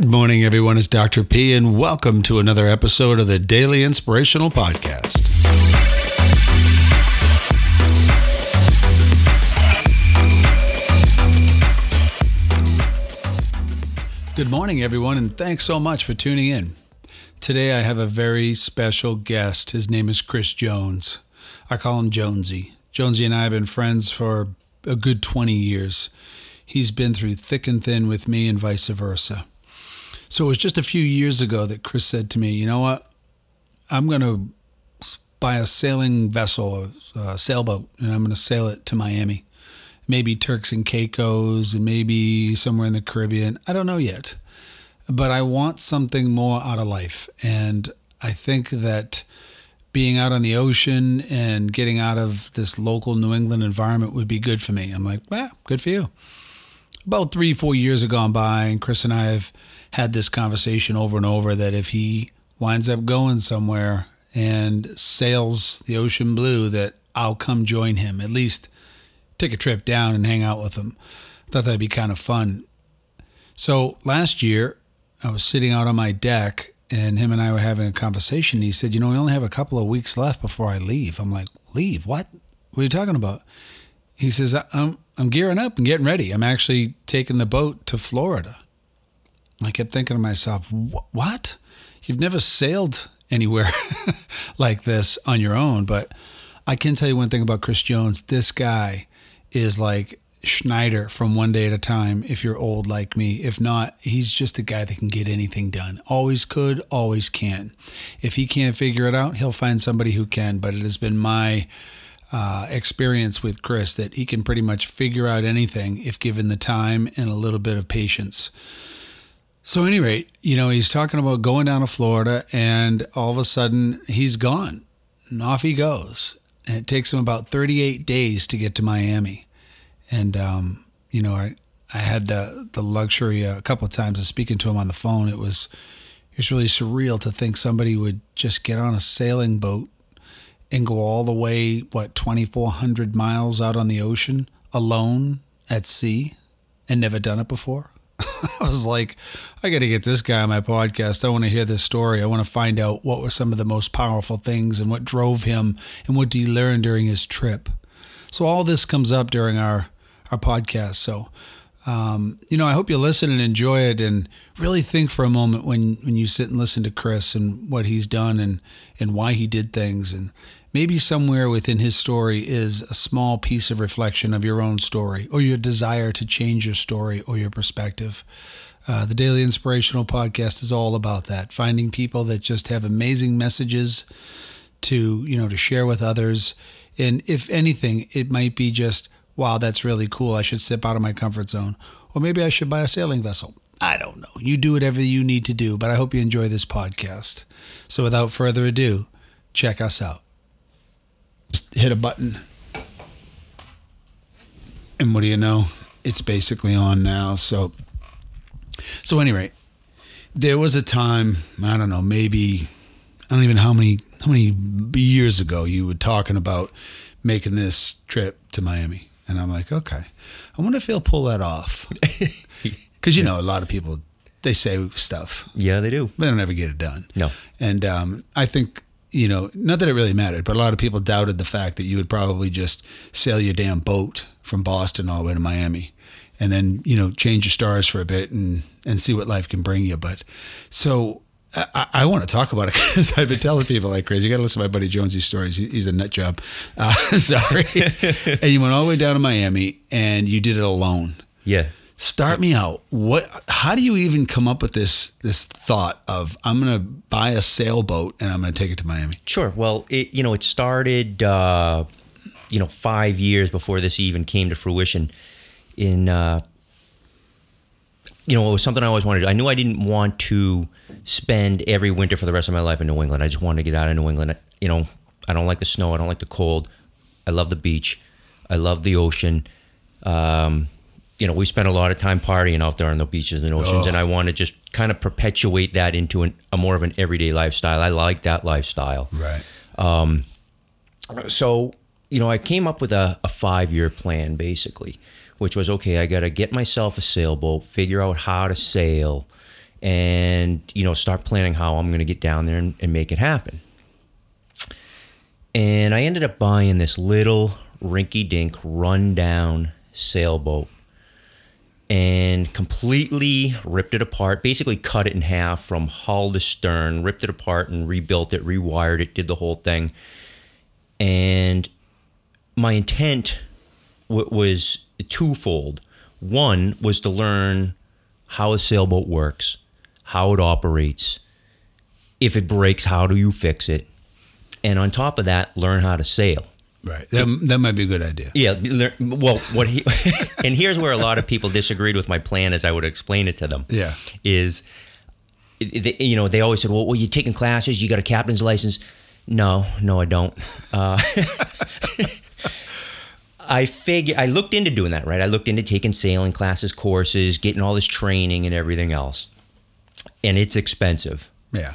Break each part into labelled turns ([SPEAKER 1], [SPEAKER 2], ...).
[SPEAKER 1] Good morning, everyone. It's Dr. P, and welcome to another episode of the Daily Inspirational Podcast. Good morning, everyone, and thanks so much for tuning in. Today, I have a very special guest. His name is Chris Jones. I call him Jonesy. Jonesy and I have been friends for a good 20 years. He's been through thick and thin with me, and vice versa. So it was just a few years ago that Chris said to me, You know what? I'm going to buy a sailing vessel, a sailboat, and I'm going to sail it to Miami maybe Turks and Caicos, and maybe somewhere in the Caribbean. I don't know yet. But I want something more out of life. And I think that being out on the ocean and getting out of this local New England environment would be good for me. I'm like, well, good for you. About three, four years have gone by, and Chris and I have had this conversation over and over that if he winds up going somewhere and sails the ocean blue, that I'll come join him. At least take a trip down and hang out with him. Thought that'd be kind of fun. So last year, I was sitting out on my deck and him and I were having a conversation. He said, You know, we only have a couple of weeks left before I leave. I'm like, Leave? What? What are you talking about? He says, I'm, I'm gearing up and getting ready. I'm actually taking the boat to Florida. I kept thinking to myself, What? You've never sailed anywhere like this on your own. But I can tell you one thing about Chris Jones. This guy is like Schneider from One Day at a Time, if you're old like me. If not, he's just a guy that can get anything done. Always could, always can. If he can't figure it out, he'll find somebody who can. But it has been my uh, experience with Chris that he can pretty much figure out anything if given the time and a little bit of patience. So, any rate, you know, he's talking about going down to Florida, and all of a sudden he's gone. And off he goes and it takes him about 38 days to get to Miami. And um, you know, I I had the the luxury a couple of times of speaking to him on the phone. It was it was really surreal to think somebody would just get on a sailing boat and go all the way what 2400 miles out on the ocean alone at sea and never done it before. I was like, I got to get this guy on my podcast. I want to hear this story. I want to find out what were some of the most powerful things and what drove him and what did he learn during his trip. So all this comes up during our our podcast. So, um, you know, I hope you listen and enjoy it and really think for a moment when when you sit and listen to Chris and what he's done and and why he did things and Maybe somewhere within his story is a small piece of reflection of your own story or your desire to change your story or your perspective. Uh, the Daily Inspirational Podcast is all about that, finding people that just have amazing messages to, you know, to share with others. And if anything, it might be just, wow, that's really cool. I should step out of my comfort zone. Or maybe I should buy a sailing vessel. I don't know. You do whatever you need to do, but I hope you enjoy this podcast. So without further ado, check us out just hit a button. And what do you know? It's basically on now. So, so anyway, there was a time I don't know, maybe I don't even know how many how many years ago you were talking about making this trip to Miami, and I'm like, okay, I wonder if he'll pull that off, because you know a lot of people they say stuff.
[SPEAKER 2] Yeah, they do.
[SPEAKER 1] They don't ever get it done.
[SPEAKER 2] No,
[SPEAKER 1] and um, I think you know, not that it really mattered, but a lot of people doubted the fact that you would probably just sail your damn boat from Boston all the way to Miami and then, you know, change your stars for a bit and, and see what life can bring you. But so I, I want to talk about it because I've been telling people like crazy. You got to listen to my buddy Jonesy's stories. he's a nut job. Uh, sorry. and you went all the way down to Miami and you did it alone.
[SPEAKER 2] Yeah.
[SPEAKER 1] Start me out. What? How do you even come up with this this thought of I'm going to buy a sailboat and I'm going to take it to Miami?
[SPEAKER 2] Sure. Well, it you know it started uh, you know five years before this even came to fruition. In uh, you know it was something I always wanted. I knew I didn't want to spend every winter for the rest of my life in New England. I just wanted to get out of New England. You know I don't like the snow. I don't like the cold. I love the beach. I love the ocean. Um, you know, we spent a lot of time partying out there on the beaches and oceans, oh. and I want to just kind of perpetuate that into an, a more of an everyday lifestyle. I like that lifestyle.
[SPEAKER 1] Right.
[SPEAKER 2] Um, so, you know, I came up with a, a five year plan basically, which was okay, I got to get myself a sailboat, figure out how to sail, and you know start planning how I'm going to get down there and, and make it happen. And I ended up buying this little rinky-dink, run-down sailboat and completely ripped it apart. Basically, cut it in half from hull to stern, ripped it apart and rebuilt it, rewired it, did the whole thing. And my intent w- was twofold. One was to learn how a sailboat works, how it operates. If it breaks, how do you fix it? And on top of that, learn how to sail.
[SPEAKER 1] Right. That, that might be a good idea.
[SPEAKER 2] Yeah. Well, what he and here's where a lot of people disagreed with my plan as I would explain it to them.
[SPEAKER 1] Yeah.
[SPEAKER 2] Is you know they always said, well, well, you taking classes, you got a captain's license. No, no, I don't. Uh, I figure I looked into doing that. Right. I looked into taking sailing classes, courses, getting all this training and everything else, and it's expensive.
[SPEAKER 1] Yeah.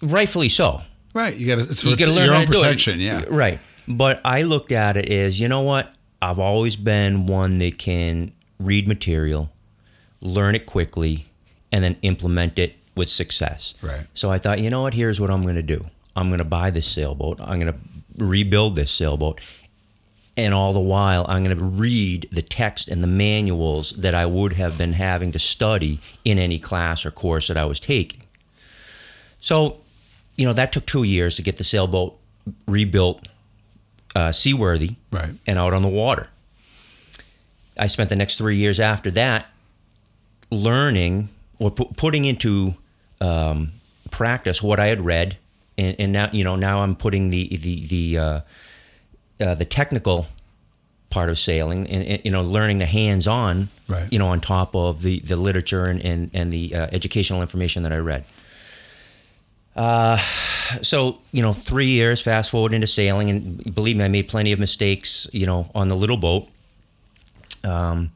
[SPEAKER 2] Rightfully so.
[SPEAKER 1] Right. You got to. It's,
[SPEAKER 2] you got to learn
[SPEAKER 1] your own protection. Yeah.
[SPEAKER 2] Right. But I looked at it as, you know what? I've always been one that can read material, learn it quickly, and then implement it with success.
[SPEAKER 1] Right.
[SPEAKER 2] So I thought, you know what? Here's what I'm going to do. I'm going to buy this sailboat. I'm going to rebuild this sailboat. And all the while, I'm going to read the text and the manuals that I would have been having to study in any class or course that I was taking. So, you know, that took two years to get the sailboat rebuilt, uh, seaworthy,
[SPEAKER 1] Right.
[SPEAKER 2] and out on the water. I spent the next three years after that learning or pu- putting into um, practice what I had read, and, and now you know now I'm putting the the the uh, uh, the technical part of sailing and, and, you know learning the hands-on
[SPEAKER 1] Right.
[SPEAKER 2] you know on top of the the literature and and, and the uh, educational information that I read. Uh, so you know, three years fast forward into sailing, and believe me, I made plenty of mistakes. You know, on the little boat. Um,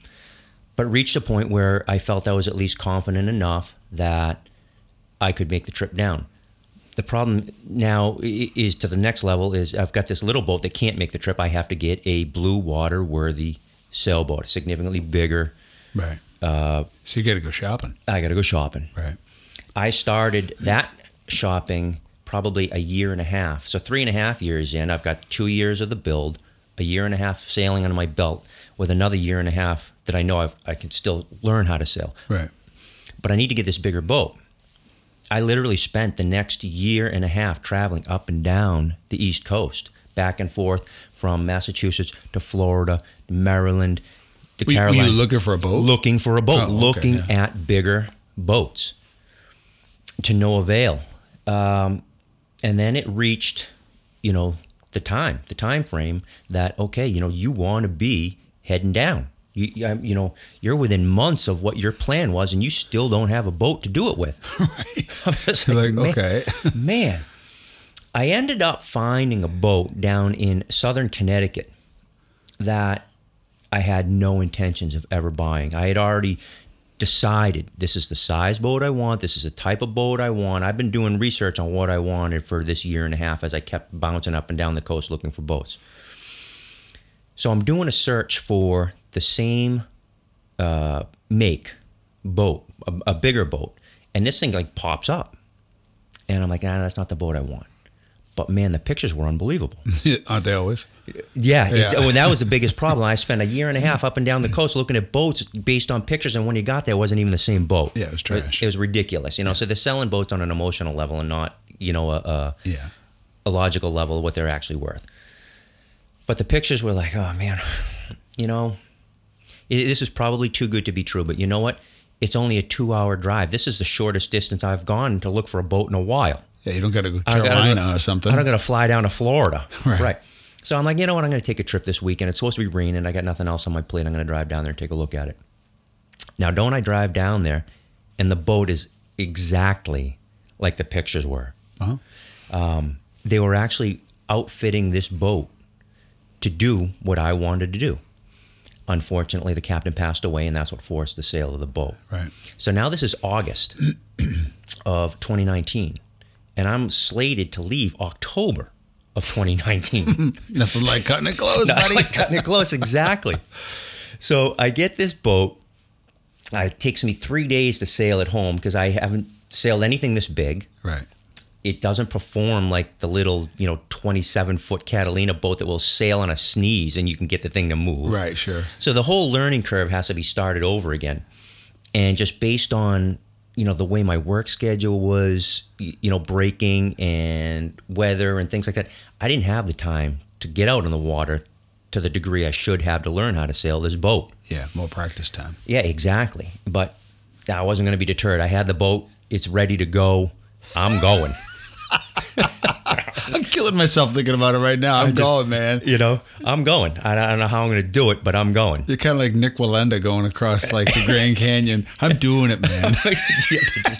[SPEAKER 2] but reached a point where I felt I was at least confident enough that I could make the trip down. The problem now is to the next level is I've got this little boat that can't make the trip. I have to get a blue water worthy sailboat, significantly bigger.
[SPEAKER 1] Right.
[SPEAKER 2] Uh,
[SPEAKER 1] So you got to go shopping.
[SPEAKER 2] I got to go shopping.
[SPEAKER 1] Right.
[SPEAKER 2] I started that shopping probably a year and a half. So three and a half years in, I've got two years of the build, a year and a half sailing under my belt, with another year and a half that I know I've, I can still learn how to sail.
[SPEAKER 1] Right.
[SPEAKER 2] But I need to get this bigger boat. I literally spent the next year and a half traveling up and down the East Coast, back and forth from Massachusetts to Florida, Maryland, the
[SPEAKER 1] Were you- were you looking for a boat?
[SPEAKER 2] Looking for a boat,
[SPEAKER 1] Oh, okay,
[SPEAKER 2] looking
[SPEAKER 1] yeah.
[SPEAKER 2] at bigger boats to no avail. Um, and then it reached, you know, the time, the time frame that okay, you know, you want to be heading down. You, you know, you're within months of what your plan was, and you still don't have a boat to do it with.
[SPEAKER 1] You're like,
[SPEAKER 2] man,
[SPEAKER 1] okay.
[SPEAKER 2] man. I ended up finding a boat down in southern Connecticut that I had no intentions of ever buying. I had already decided this is the size boat I want, this is the type of boat I want. I've been doing research on what I wanted for this year and a half as I kept bouncing up and down the coast looking for boats. So I'm doing a search for the same uh, make boat, a, a bigger boat, and this thing like pops up, and I'm like, nah, that's not the boat I want. But man, the pictures were unbelievable.
[SPEAKER 1] Aren't they always?
[SPEAKER 2] Yeah, ex- well, oh, that was the biggest problem. I spent a year and a half up and down the coast looking at boats based on pictures, and when you got there, it wasn't even the same boat.
[SPEAKER 1] Yeah, it was trash.
[SPEAKER 2] It, was ridiculous, you know. So they're selling boats on an emotional level and not, you know, a, a,
[SPEAKER 1] Yeah.
[SPEAKER 2] a logical level of what they're actually worth. But the pictures were like, oh man, you know, i this is probably too good to be true. But you know what? It's only a two-hour drive. This is the shortest distance I've gone to look for a boat in a while.
[SPEAKER 1] Yeah. You don't got to go
[SPEAKER 2] gotta
[SPEAKER 1] Carolina
[SPEAKER 2] go-
[SPEAKER 1] or something.
[SPEAKER 2] I don't got to fly down to Florida.
[SPEAKER 1] Right.
[SPEAKER 2] So I'm like, you know what? I'm going to take a trip this weekend. It's supposed to be raining. I got nothing else on my plate. I'm going to drive down there and take a look at it. Now, don't I drive down there, and the boat is exactly like the pictures were.
[SPEAKER 1] Uh-huh.
[SPEAKER 2] Um, they were actually outfitting this boat to do what I wanted to do. Unfortunately, the captain passed away, and that's what forced the sale of the boat.
[SPEAKER 1] Right.
[SPEAKER 2] So now this is August of 2019, and I'm slated to leave October of 2019.
[SPEAKER 1] Nothing like cutting it close, buddy.
[SPEAKER 2] like cutting it close, exactly. So I get this boat, it takes me three days to sail at home because I haven't sailed anything this big.
[SPEAKER 1] Right.
[SPEAKER 2] It doesn't perform like the little, you know, 27 foot Catalina boat that will sail on a sneeze and you can get the thing to move.
[SPEAKER 1] Right. Sure.
[SPEAKER 2] So the whole learning curve has to be started over again. And just based on, you know, the way my work schedule was, you know, breaking and weather and things like that, I didn't have the time to get out on the water to the degree I should have to learn how to sail this boat.
[SPEAKER 1] Yeah. More practice time.
[SPEAKER 2] Yeah, exactly. But I wasn't going to be deterred. I had the boat, it's ready to go. I'm going.
[SPEAKER 1] I'm killing myself thinking about it right now. I'm
[SPEAKER 2] just-
[SPEAKER 1] going, man.
[SPEAKER 2] You know, I'm going. I don't know how I'm going to do it, but I'm going.
[SPEAKER 1] You're kind of like Nik Wallenda going across like the Grand Canyon. I'm doing it, man.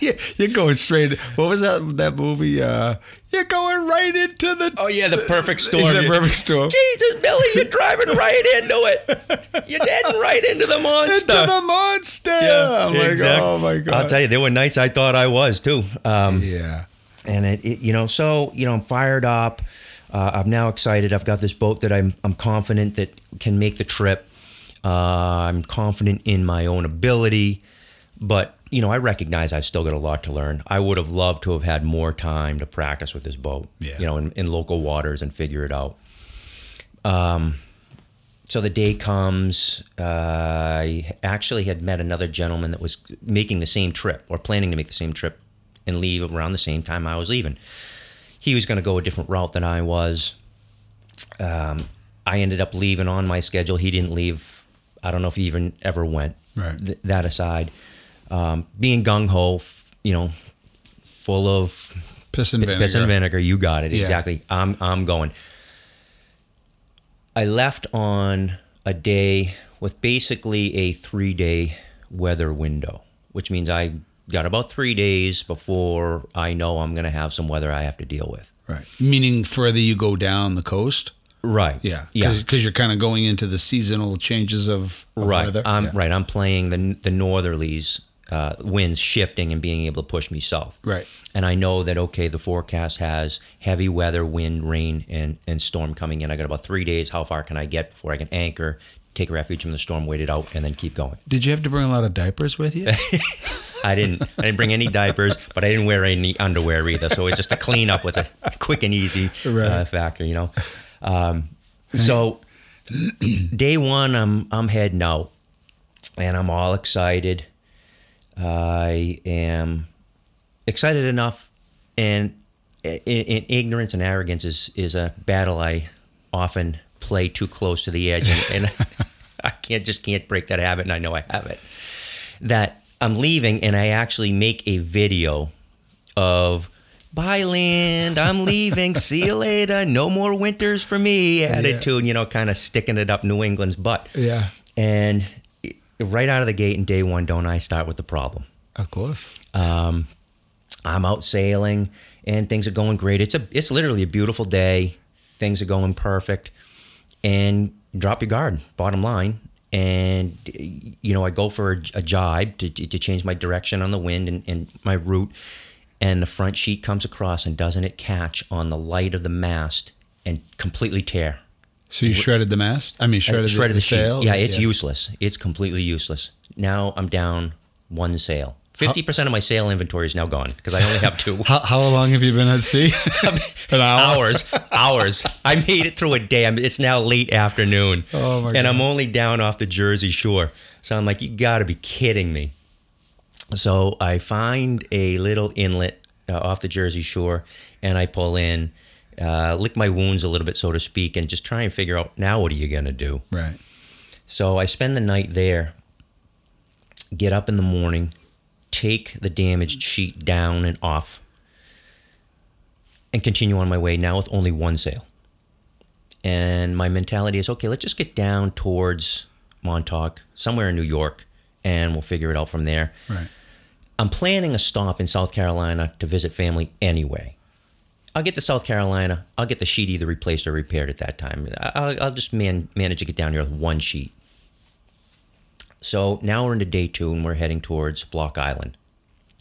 [SPEAKER 1] Yeah, you're going straight. What was that that movie? Uh, you're going right into the.
[SPEAKER 2] Oh yeah, the perfect storm.
[SPEAKER 1] The perfect storm.
[SPEAKER 2] Jesus, Billy, you're driving right into it. You're heading right into the monster.
[SPEAKER 1] Into the monster. I'm like, oh my god.
[SPEAKER 2] I'll tell you, there were nights I thought I was too. Um,
[SPEAKER 1] Yeah.
[SPEAKER 2] And it, it, you know, so you know, I'm fired up. Uh, I'm now excited. I've got this boat that I'm I'm confident that can make the trip. Uh, I'm confident in my own ability, but you know, I recognize I've still got a lot to learn. I would have loved to have had more time to practice with this boat.
[SPEAKER 1] Yeah.
[SPEAKER 2] You know, in, in local waters and figure it out. Um, so the day comes. Uh, I actually had met another gentleman that was making the same trip or planning to make the same trip and leave around the same time I was leaving. He was going to go a different route than I was. Um, I ended up leaving on my schedule. He didn't leave. I don't know if he even ever went.
[SPEAKER 1] Right.
[SPEAKER 2] Th- that aside, um, being gung ho, f- you know, full of
[SPEAKER 1] Piss and vinegar.
[SPEAKER 2] piss and vinegar. You got it
[SPEAKER 1] Yeah.
[SPEAKER 2] exactly. I'm I'm going. I left on a day with basically a three day weather window, which means I got about three days before I know I'm going to have some weather I have to deal with.
[SPEAKER 1] Right. Meaning further you go down the coast.
[SPEAKER 2] Right.
[SPEAKER 1] Yeah.
[SPEAKER 2] Yeah.
[SPEAKER 1] Because you're kind of going into the seasonal changes of, of
[SPEAKER 2] right.
[SPEAKER 1] weather.
[SPEAKER 2] I'm
[SPEAKER 1] yeah.
[SPEAKER 2] right. I'm playing the the northerlies, uh, winds shifting and being able to push me south.
[SPEAKER 1] Right.
[SPEAKER 2] And I know that okay, the forecast has heavy weather, wind, rain, and and storm coming in. I got about three days. How far can I get before I can anchor, take a refuge from the storm, wait it out, and then keep going?
[SPEAKER 1] Did you have to bring a lot of diapers with you?
[SPEAKER 2] I didn't. I didn't bring any diapers, but I didn't wear any underwear either. So it's just a cleanup was a quick and easy uh, factor, you know. Um, so day one, I'm I'm heading out, and I'm all excited. I am excited enough, and in, in ignorance and arrogance is is a battle I often play too close to the edge, and, and I can't just can't break that habit, and I know I have it. That I'm leaving, and I actually make a video of. Bye, land. I'm leaving. See you later. No more winters for me. Attitude, you know, kind of sticking it up New England's butt.
[SPEAKER 1] yeah.
[SPEAKER 2] And right out of the gate in day one, don't I start with the problem?
[SPEAKER 1] Of course.
[SPEAKER 2] Um, I'm out sailing and things are going great. It's a it's literally a beautiful day. Things are going perfect, and drop your guard. Bottom line, and you know I go for a, a jibe to, to change my direction on the wind and, and my route, and the front sheet comes across and doesn't it catch on the light of the mast and completely tear.
[SPEAKER 1] So you shredded the mast? I mean, shredded,
[SPEAKER 2] shredded
[SPEAKER 1] the,
[SPEAKER 2] the, sheet.
[SPEAKER 1] sail?
[SPEAKER 2] Yeah, it's useless. It's completely useless. Now I'm down one sail. Fifty percent of my sail inventory is now gone because I only have two.
[SPEAKER 1] How, how long have you been at sea? An hour?
[SPEAKER 2] hours, hours. I made it through a day. I'm, it's now late afternoon,
[SPEAKER 1] Oh, my
[SPEAKER 2] and I'm only down off the Jersey Shore. So I'm like, you got to be kidding me. So I find a little inlet uh, off the Jersey Shore, and I pull in, uh, lick my wounds a little bit, so to speak, and just try and figure out now what are you gonna do.
[SPEAKER 1] Right.
[SPEAKER 2] So I spend the night there, get up in the morning, take the damaged mm. sheet down and off, and continue on my way now with only one sail. And my mentality is okay, let's just get down towards Montauk, somewhere in New York, and we'll figure it out from there.
[SPEAKER 1] Right.
[SPEAKER 2] I'm planning a stop in South Carolina to visit family anyway. I'll get to South Carolina. I'll get the sheet either replaced or repaired at that time. I'll, I'll just man, manage to get down here with one sheet. So now we're into day two and we're heading towards Block Island,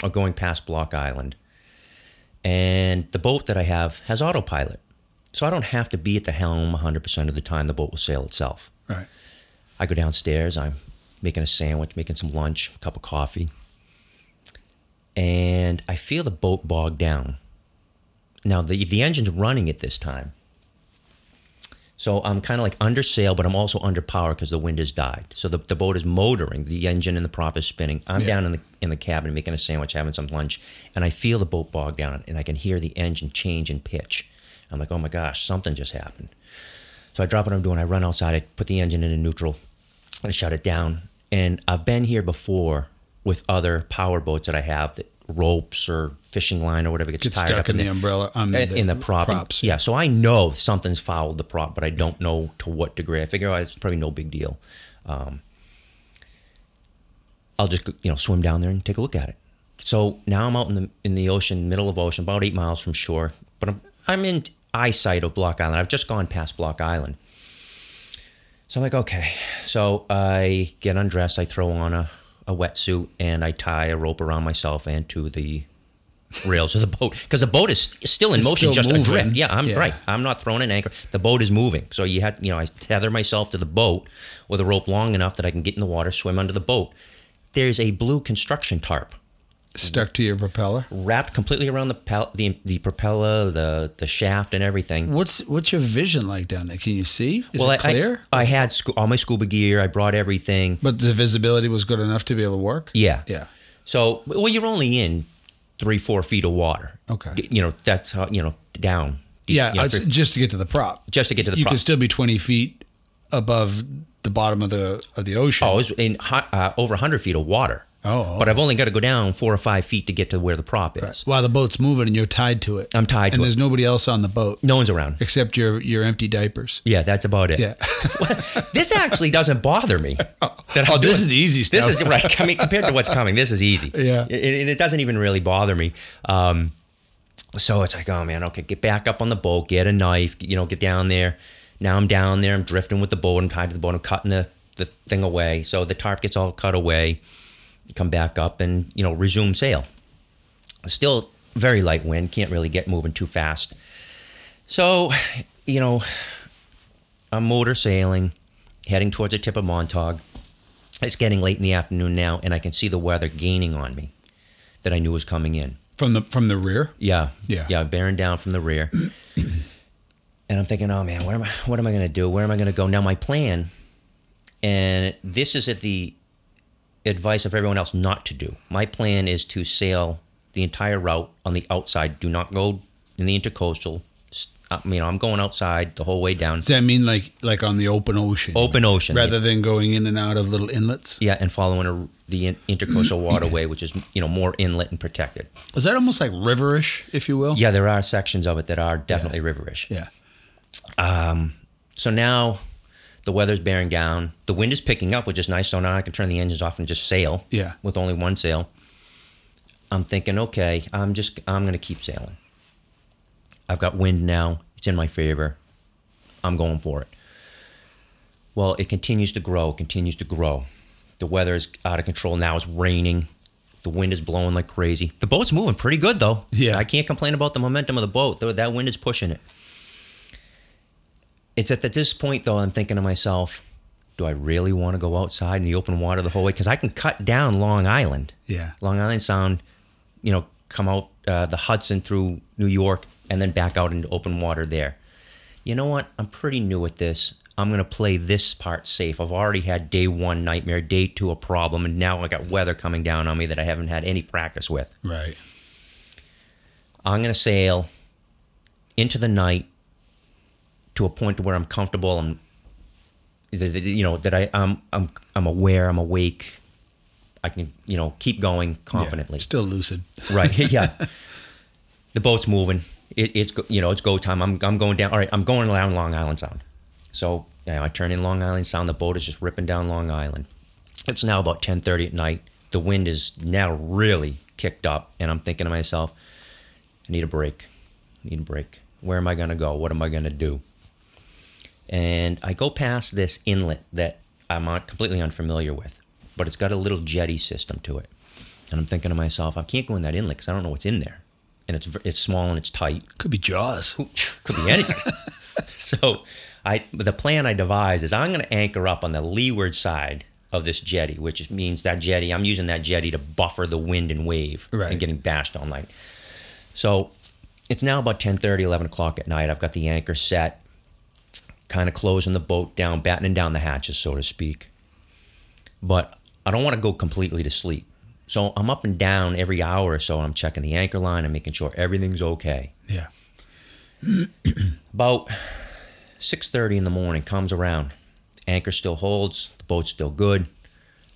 [SPEAKER 2] or going past Block Island. And the boat that I have has autopilot. So I don't have to be at the helm 100% of the time. The boat will sail itself.
[SPEAKER 1] Right.
[SPEAKER 2] I go downstairs. I'm making a sandwich, making some lunch, a cup of coffee. And I feel the boat bog down. Now, the, the engine's running at this time. So I'm kind of like under sail, but I'm also under power because the wind has died. So the, the boat is motoring, the engine and the prop is spinning. I'm
[SPEAKER 1] Yeah.
[SPEAKER 2] down in the in the cabin making a sandwich, having some lunch, and I feel the boat bog down, and I can hear the engine change in pitch. I'm like, oh my gosh, something just happened. So I drop what I'm doing. I run outside. I put the engine into neutral. I shut it down. And I've been here before with other power boats that I have that ropes or fishing line or whatever gets
[SPEAKER 1] Get
[SPEAKER 2] tied
[SPEAKER 1] stuck
[SPEAKER 2] up
[SPEAKER 1] in the umbrella. Um,
[SPEAKER 2] in, in the prop.
[SPEAKER 1] props.
[SPEAKER 2] Yeah, so I know something's fouled the prop, but I don't know to what degree. I figure oh, it's probably no big deal. Um, I'll just you know swim down there and take a look at it. So now I'm out in the in the ocean, middle of ocean, about eight miles from shore, but I'm I'm in eyesight of Block Island. I've just gone past Block Island. So I'm like, okay. So I get undressed, I throw on a, a wetsuit, and I tie a rope around myself and to the rails of the boat because the boat is st- still in
[SPEAKER 1] It's
[SPEAKER 2] motion,
[SPEAKER 1] still
[SPEAKER 2] just
[SPEAKER 1] moving.
[SPEAKER 2] adrift. Yeah, I'm
[SPEAKER 1] Yeah.
[SPEAKER 2] right. I'm not throwing an anchor. The boat is moving, so you had, you know, I tether myself to the boat with a rope long enough that I can get in the water, swim under the boat. There's a blue construction tarp
[SPEAKER 1] Stuck to your propeller.
[SPEAKER 2] wrapped completely around the pel- the, the propeller, the the shaft, and everything.
[SPEAKER 1] What's what's your vision like down there? Can you see? Is
[SPEAKER 2] well,
[SPEAKER 1] it
[SPEAKER 2] I-
[SPEAKER 1] clear?
[SPEAKER 2] I, I had scu- all my scuba gear. I brought everything.
[SPEAKER 1] but the visibility was good enough to be able to work.
[SPEAKER 2] Yeah.
[SPEAKER 1] Yeah.
[SPEAKER 2] So, well, you're only in three, four feet of water.
[SPEAKER 1] Okay.
[SPEAKER 2] You know, that's how, you know, down. deep,
[SPEAKER 1] Yeah,
[SPEAKER 2] you know,
[SPEAKER 1] it's
[SPEAKER 2] three-
[SPEAKER 1] just to get to the prop.
[SPEAKER 2] just to get to the
[SPEAKER 1] you
[SPEAKER 2] prop.
[SPEAKER 1] You could still be twenty feet above the bottom of the of the ocean.
[SPEAKER 2] oh, it was in hu- uh, over 100 feet of water.
[SPEAKER 1] Oh.
[SPEAKER 2] But I've only got to go down four or five feet to get to where the prop is.
[SPEAKER 1] while the boat's moving and you're tied to it.
[SPEAKER 2] I'm tied
[SPEAKER 1] and
[SPEAKER 2] to it.
[SPEAKER 1] And there's nobody else on the boat
[SPEAKER 2] No one's around.
[SPEAKER 1] except your your empty diapers.
[SPEAKER 2] Yeah, that's about it.
[SPEAKER 1] Yeah.
[SPEAKER 2] this actually doesn't bother me. that
[SPEAKER 1] Oh, this is the easy stuff.
[SPEAKER 2] This is right. I mean, compared to what's coming, this is easy.
[SPEAKER 1] Yeah.
[SPEAKER 2] and and it doesn't even really bother me. Um, so it's like, oh man, okay, get back up on the boat, get a knife, you know, get down there. Now I'm down there, I'm drifting with the boat, I'm tied to the boat, I'm cutting the, the thing away. So the tarp gets all cut away, come back up and, you know, resume sail. Still very light wind, can't really get moving too fast. So, you know, I'm motor sailing, heading towards the tip of Montauk. It's getting late in the afternoon now, and I can see the weather gaining on me that I knew was coming in.
[SPEAKER 1] from the from the rear.
[SPEAKER 2] Yeah,
[SPEAKER 1] Yeah.
[SPEAKER 2] yeah, bearing down from the rear. and I'm thinking, oh man, what am I? What am I going to do? Where am I going to go? Now my plan, and this is at the advice of everyone else not to do. My plan is to sail the entire route on the outside. Do not go in the intercoastal. S- uh, You know, I'm going outside the whole way down.
[SPEAKER 1] Does that mean like like on the open ocean?
[SPEAKER 2] Open ocean.
[SPEAKER 1] rather than going in and out of little inlets.
[SPEAKER 2] Yeah, and following a, the intercoastal waterway, which is you know more inlet and protected.
[SPEAKER 1] Is that almost like riverish, if you will?
[SPEAKER 2] Yeah, there are sections of it that are definitely riverish.
[SPEAKER 1] Yeah. Um.
[SPEAKER 2] So now the weather's bearing down. The wind is picking up, which is nice. So now I can turn the engines off and just sail.
[SPEAKER 1] Yeah.
[SPEAKER 2] With only one sail. I'm thinking, okay, I'm just I'm gonna keep sailing. I've got wind now. It's in my favor. I'm going for it. Well, it continues to grow, continues to grow. The weather is out of control now. It's raining. The wind is blowing like crazy. The boat's moving pretty good though.
[SPEAKER 1] Yeah.
[SPEAKER 2] I can't complain about the momentum of the boat. Though that wind is pushing it. It's at this point though I'm thinking to myself, do I really want to go outside in the open water the whole way? Because I can cut down Long Island.
[SPEAKER 1] Yeah.
[SPEAKER 2] Long Island Sound, you know, come out uh, the Hudson through New York and then back out into open water there. You know what? I'm pretty new at this. I'm going to play this part safe. I've already had day one nightmare, day two a problem, and now I got weather coming down on me that I haven't had any practice with.
[SPEAKER 1] Right.
[SPEAKER 2] I'm going to sail into the night to a point where I'm comfortable. That, you know, that I, I'm, I'm, I'm aware. I'm awake. I can, you know, keep going confidently.
[SPEAKER 1] Yeah. Still lucid.
[SPEAKER 2] Right. Yeah. the boat's moving. It, it's you know it's go time. I'm I'm going down. All right. I'm going down Long Island Sound. So you know, I turn in Long Island Sound. The boat is just ripping down Long Island. It's now about 10:30 at night. The wind is now really kicked up, and I'm thinking to myself, I need a break. I need a break. Where am I going to go? What am I going to do? And I go past this inlet that I'm completely unfamiliar with, but it's got a little jetty system to it. And I'm thinking to myself, I can't go in that inlet because I don't know what's in there. And it's it's small and it's tight.
[SPEAKER 1] Could be Jaws.
[SPEAKER 2] Could be anything. so, I the plan I devised is I'm going to anchor up on the leeward side of this jetty, which means that jetty, I'm using that jetty to buffer the wind and wave
[SPEAKER 1] Right.
[SPEAKER 2] and getting bashed all night. So it's now about 10 11 o'clock at night. I've got the anchor set, kind of closing the boat down, battening down the hatches, so to speak. But I don't want to go completely to sleep. So I'm up and down every hour or so. I'm checking the anchor line and making sure everything's okay.
[SPEAKER 1] Yeah.
[SPEAKER 2] About 6:30 in the morning comes around. Anchor still holds, the boat's still good.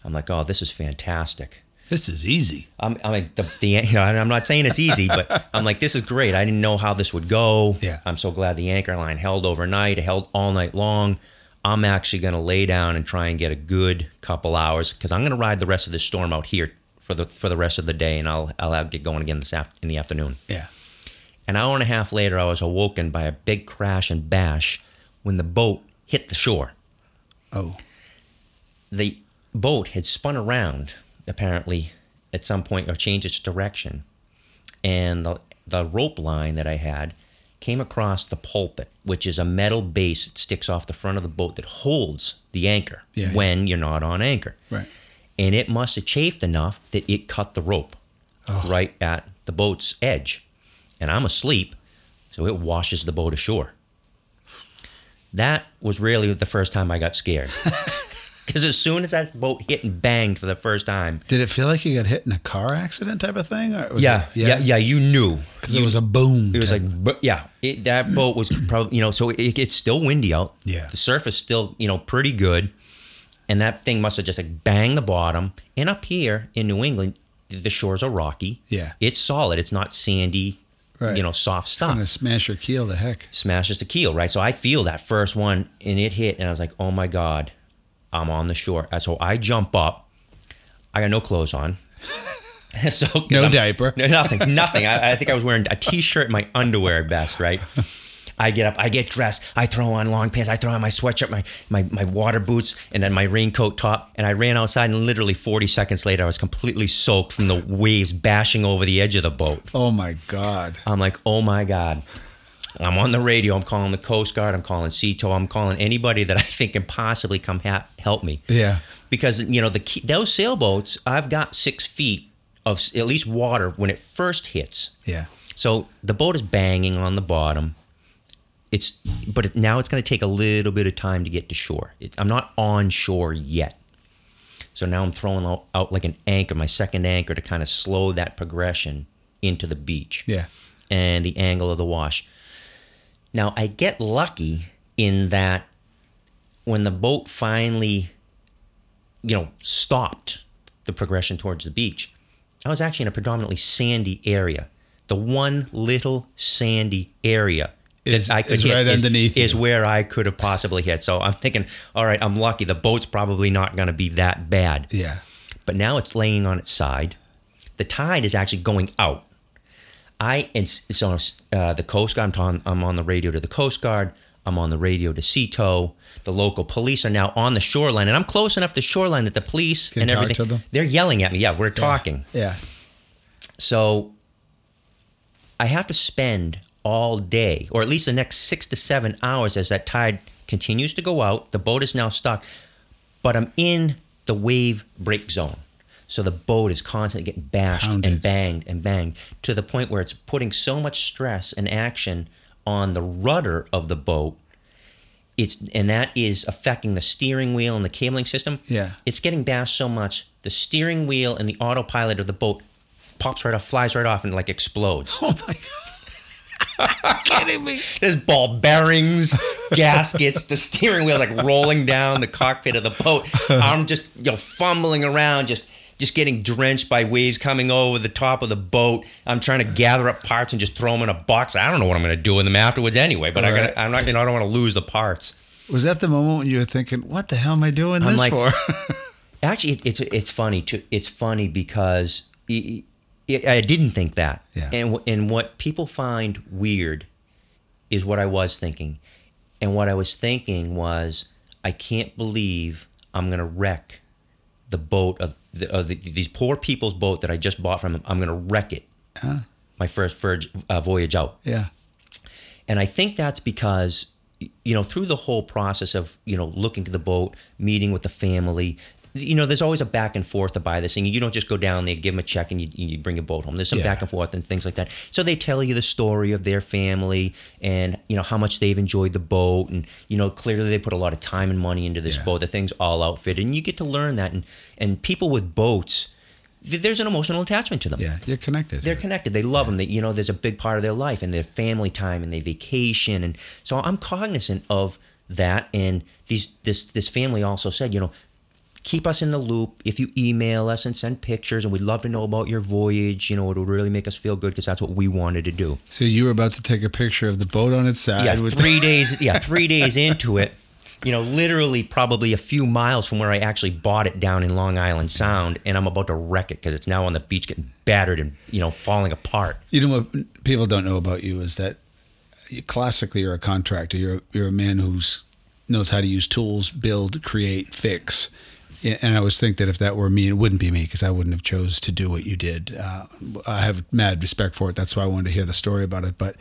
[SPEAKER 2] I'm like, "Oh, this is fantastic."
[SPEAKER 1] This is easy.
[SPEAKER 2] I'm, I'm like the, the you know, I'm not saying it's easy, but I'm like this is great. I didn't know how this would go.
[SPEAKER 1] Yeah.
[SPEAKER 2] I'm so glad the anchor line held overnight. It held all night long. I'm actually going to lay down and try and get a good couple hours because I'm going to ride the rest of this storm out here for the for the rest of the day, and I'll I'll get going again this af- in the afternoon.
[SPEAKER 1] Yeah.
[SPEAKER 2] An hour and a half later, I was awoken by a big crash and bash when the boat hit the shore.
[SPEAKER 1] Oh.
[SPEAKER 2] The boat had spun around, apparently, at some point, or changed its direction. And the, the rope line that I had came across the pulpit, which is a metal base that sticks off the front of the boat that holds the anchor
[SPEAKER 1] Yeah,
[SPEAKER 2] when you're not on anchor.
[SPEAKER 1] Right.
[SPEAKER 2] And it must have chafed enough that it cut the rope
[SPEAKER 1] Oh.
[SPEAKER 2] right at the boat's edge. And I'm asleep, so it washes the boat ashore. That was really the first time I got scared. Because as soon as that boat hit and banged for the first time,
[SPEAKER 1] Did it feel like you got hit in a car accident type of thing? Or was
[SPEAKER 2] yeah,
[SPEAKER 1] it,
[SPEAKER 2] yeah, yeah, you knew.
[SPEAKER 1] Because it was a boom.
[SPEAKER 2] It was like, bu- yeah, it, that boat was probably, you know, so it, it's still windy out.
[SPEAKER 1] Yeah.
[SPEAKER 2] The surf is still, you know, pretty good. And that thing must have just like banged the bottom. And up here in New England, the shores are rocky.
[SPEAKER 1] Yeah.
[SPEAKER 2] It's solid. It's not sandy,
[SPEAKER 1] Right.
[SPEAKER 2] you know, soft stuff.
[SPEAKER 1] Kind of smash your keel the heck.
[SPEAKER 2] Smashes the keel, right? So I feel that first one and it hit. And I was like, oh my God, I'm on the shore. And So I jump up. I got no clothes on. so
[SPEAKER 1] No
[SPEAKER 2] I'm-
[SPEAKER 1] diaper.
[SPEAKER 2] no, nothing, nothing. I, I think I was wearing a t-shirt, and my underwear at best, right? I get up, I get dressed, I throw on long pants, I throw on my sweatshirt, my, my, my water boots, and then my raincoat top, and I ran outside, and literally 40 seconds later, I was completely soaked from the waves bashing over the edge of the boat.
[SPEAKER 1] Oh my God.
[SPEAKER 2] I'm like, oh my God. I'm on the radio. I'm calling the Coast Guard. I'm calling Sea Tow. I'm calling anybody that I think can possibly come ha- help me
[SPEAKER 1] Yeah.
[SPEAKER 2] because you know the key, those sailboats I've got six feet of at least water when it first hits.
[SPEAKER 1] Yeah.
[SPEAKER 2] So the boat is banging on the bottom. It's but it, now it's going to take a little bit of time to get to shore. It, I'm not on shore yet. So now I'm throwing out, out like an anchor, my second anchor to kind of slow that progression into the beach
[SPEAKER 1] Yeah.
[SPEAKER 2] and the angle of the wash. Now I get lucky in that when the boat finally, you know, stopped the progression towards the beach, I was actually in a predominantly sandy area. The one little sandy area
[SPEAKER 1] Is-
[SPEAKER 2] that I could
[SPEAKER 1] is
[SPEAKER 2] hit
[SPEAKER 1] right
[SPEAKER 2] is,
[SPEAKER 1] underneath
[SPEAKER 2] is
[SPEAKER 1] you.
[SPEAKER 2] where I could have possibly hit. So I'm thinking, all right, I'm lucky. The boat's probably not going to be that bad
[SPEAKER 1] Yeah.
[SPEAKER 2] but now it's laying on its side. The tide is actually going out. I and s- so uh, the Coast Guard. I'm, on, I'm on the radio to the Coast Guard. I'm on the radio to Sea Tow. The local police are now on the shoreline, and I'm close enough to shoreline that the police
[SPEAKER 1] Can
[SPEAKER 2] and everything they're yelling at me. Yeah, we're talking.
[SPEAKER 1] Yeah.
[SPEAKER 2] So I have to spend all day, or at least the next six to seven hours, as that tide continues to go out. The boat is now stuck, but I'm in the wave break zone. So the boat is constantly getting bashed
[SPEAKER 1] Pounded.
[SPEAKER 2] and banged and banged to the point where it's putting so much stress and action on the rudder of the boat. It's and that is affecting the steering wheel and the cabling system.
[SPEAKER 1] Yeah.
[SPEAKER 2] It's getting bashed so much the steering wheel and the autopilot of the boat pops right off, flies right off, and like explodes.
[SPEAKER 1] Oh my God. Are you kidding me?
[SPEAKER 2] There's ball bearings, gaskets, the steering wheel like rolling down the cockpit of the boat. I'm just you know fumbling around, just just getting drenched by waves coming over the top of the boat. I'm trying to gather up parts and just throw them in a box. I don't know what I'm going to do with them afterwards anyway. But I gotta, I'm not. You know, I don't want to lose the parts.
[SPEAKER 1] Was that the moment when you were thinking, what the hell am I doing
[SPEAKER 2] I'm
[SPEAKER 1] this
[SPEAKER 2] like-
[SPEAKER 1] for?
[SPEAKER 2] Actually, it, it's it's funny. too. it's funny because i i I didn't think that.
[SPEAKER 1] Yeah.
[SPEAKER 2] And and what people find weird is what I was thinking, and what I was thinking was I can't believe I'm gonna wreck the boat of, the, of the, these poor people's boat that I just bought from them. I'm gonna wreck it.
[SPEAKER 1] Huh?
[SPEAKER 2] My first verge, uh, voyage out.
[SPEAKER 1] yeah.
[SPEAKER 2] And I think that's because, you know, through the whole process of, you know, looking to the boat, meeting with the family, you know, there's always a back and forth to buy this thing. You don't just go down there, give them a check, and you, you bring a boat home. There's some
[SPEAKER 1] Yeah.
[SPEAKER 2] back and forth and things like that. So they tell you the story of their family and you know how much they've enjoyed the boat, and you know clearly they put a lot of time and money into this
[SPEAKER 1] Yeah.
[SPEAKER 2] boat. The thing's all outfitted, and you get to learn that. And and people with boats, there's an emotional attachment to them.
[SPEAKER 1] Yeah, you're connected.
[SPEAKER 2] They're connected. They love them. They, you know, there's a big part of their life and their family time and their vacation. And so I'm cognizant of that. And these this this family also said, you know, keep us in the loop. If you email us and send pictures, and we'd love to know about your voyage. You know, it would really make us feel good because that's what we wanted to do.
[SPEAKER 1] so you were about to take a picture of the boat on its side.
[SPEAKER 2] Yeah,
[SPEAKER 1] with
[SPEAKER 2] three days. Yeah, three days into it. You know, literally probably a few miles from where I actually bought it down in Long Island Sound, and I'm about to wreck it because it's now on the beach getting battered and you know falling apart.
[SPEAKER 1] You know what people don't know about you is that you, classically you're a contractor. You're you're a man who's knows how to use tools, build, create, fix. And I always think that if that were me, it wouldn't be me because I wouldn't have chose to do what you did. Uh, I have mad respect for it. That's why I wanted to hear the story about it. But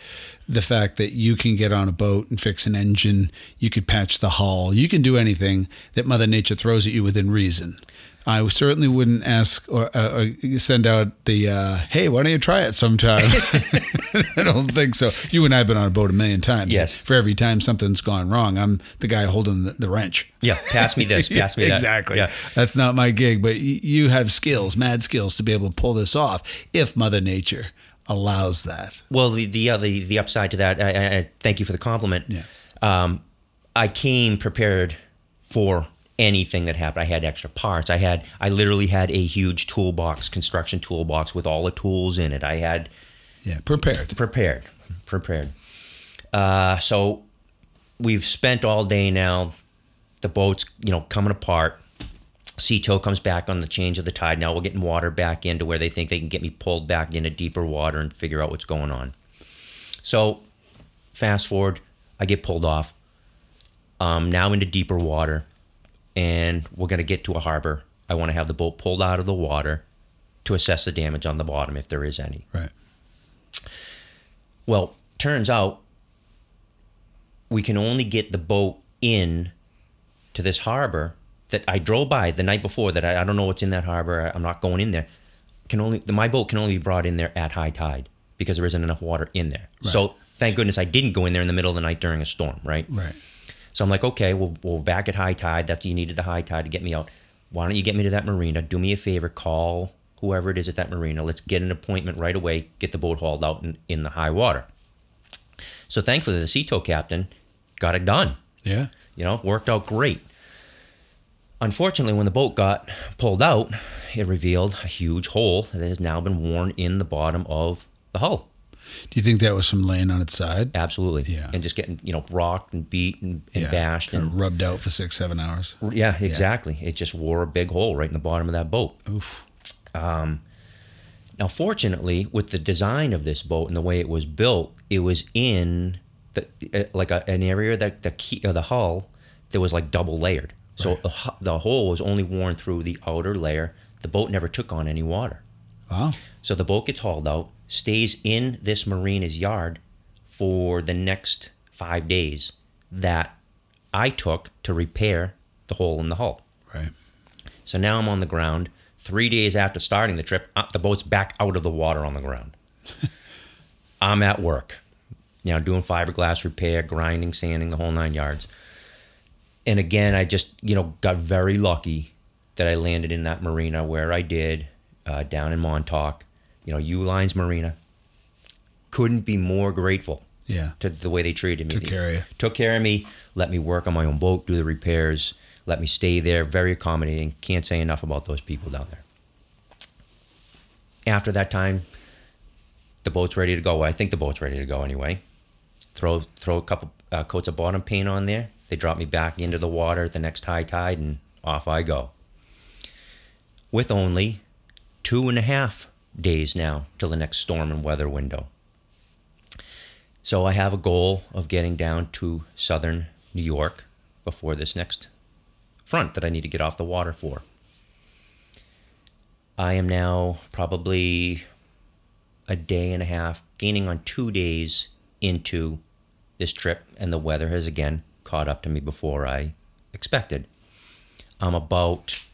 [SPEAKER 1] the fact that you can get on a boat and fix an engine, you could patch the hull, you can do anything that Mother Nature throws at you within reason. I certainly wouldn't ask or, uh, or send out the, uh, hey, why don't you try it sometime? I don't think so. You and I have been on a boat a million times.
[SPEAKER 2] Yes.
[SPEAKER 1] For every time something's gone wrong, I'm the guy holding the, the wrench.
[SPEAKER 2] Yeah, pass me this, pass me that.
[SPEAKER 1] exactly.
[SPEAKER 2] Yeah.
[SPEAKER 1] That's not my gig, but you have skills, mad skills to be able to pull this off if Mother Nature allows that.
[SPEAKER 2] Well, the the uh, the, the upside to that, I, I, I thank you for the compliment.
[SPEAKER 1] Yeah.
[SPEAKER 2] Um, I came prepared for anything that happened. I had extra parts. I had I literally had a huge toolbox, construction toolbox with all the tools in it. I had
[SPEAKER 1] Yeah, prepared.
[SPEAKER 2] prepared, prepared. Uh, so we've spent all day now. The boat's you know coming apart. Sea tow comes back on the change of the tide. Now we're getting water back into where they think they can get me pulled back into deeper water and figure out what's going on. So, fast forward, I get pulled off. Um, now into deeper water, and we're gonna get to a harbor. I want to have the boat pulled out of the water to assess the damage on the bottom if there is any.
[SPEAKER 1] Right.
[SPEAKER 2] Well, turns out we can only get the boat in to this harbor that I drove by the night before. That I, I don't know what's in that harbor. I'm not going in there. Can only my boat can only be brought in there at high tide because there isn't enough water in there. So thank goodness I didn't go in there in the middle of the night during a storm. Right.
[SPEAKER 1] Right.
[SPEAKER 2] So I'm like, okay, well, we're back at high tide. That's you needed the high tide to get me out. Why don't you get me to that marina? Do me a favor, call whoever it is at that marina. Let's get an appointment right away. Get the boat hauled out in, in the high water. So thankfully, the sea tow captain got it done.
[SPEAKER 1] Yeah.
[SPEAKER 2] You know, worked out great. Unfortunately, when the boat got pulled out, it revealed a huge hole that has now been worn in the bottom of the hull.
[SPEAKER 1] Do you think that was from laying on its side?
[SPEAKER 2] Absolutely.
[SPEAKER 1] Yeah.
[SPEAKER 2] And just getting, you know, rocked and beat and, and
[SPEAKER 1] yeah.
[SPEAKER 2] bashed.
[SPEAKER 1] Kind
[SPEAKER 2] And
[SPEAKER 1] rubbed out for six, seven hours.
[SPEAKER 2] Yeah, exactly. It just wore a big hole right in the bottom of that boat.
[SPEAKER 1] Oof.
[SPEAKER 2] Now, fortunately, with the design of this boat and the way it was built, it was in the uh, like a, an area that the key of the hull that was like double layered. So
[SPEAKER 1] Right.
[SPEAKER 2] the, the hole was only worn through the outer layer. The boat never took on any water.
[SPEAKER 1] Wow.
[SPEAKER 2] So the boat gets hauled out, stays in this marina's yard for the next five days that I took to repair the hole in the hull.
[SPEAKER 1] Right.
[SPEAKER 2] So now I'm on the ground. Three days after starting the trip, uh, the boat's back out of the water on the ground. I'm at work, you know, doing fiberglass repair, grinding, sanding, the whole nine yards. And again, I just, you know, got very lucky that I landed in that marina where I did, uh, down in Montauk, you know, U-Lines Marina. Couldn't be more grateful
[SPEAKER 1] Yeah.
[SPEAKER 2] to the way they treated me.
[SPEAKER 1] Took care of you.
[SPEAKER 2] Took care of me, let me work on my own boat, do the repairs, let me stay there. Very accommodating. Can't say enough about those people down there. After that time, the boat's ready to go. I think the boat's ready to go anyway. Throw throw a couple uh, coats of bottom paint on there. They drop me back into the water at the next high tide, and off I go. With only two and a half days now till the next storm and weather window. So I have a goal of getting down to southern New York before this next front that I need to get off the water for. I am now probably a day and a half, gaining on two days into this trip, and the weather has again caught up to me before I expected. I'm about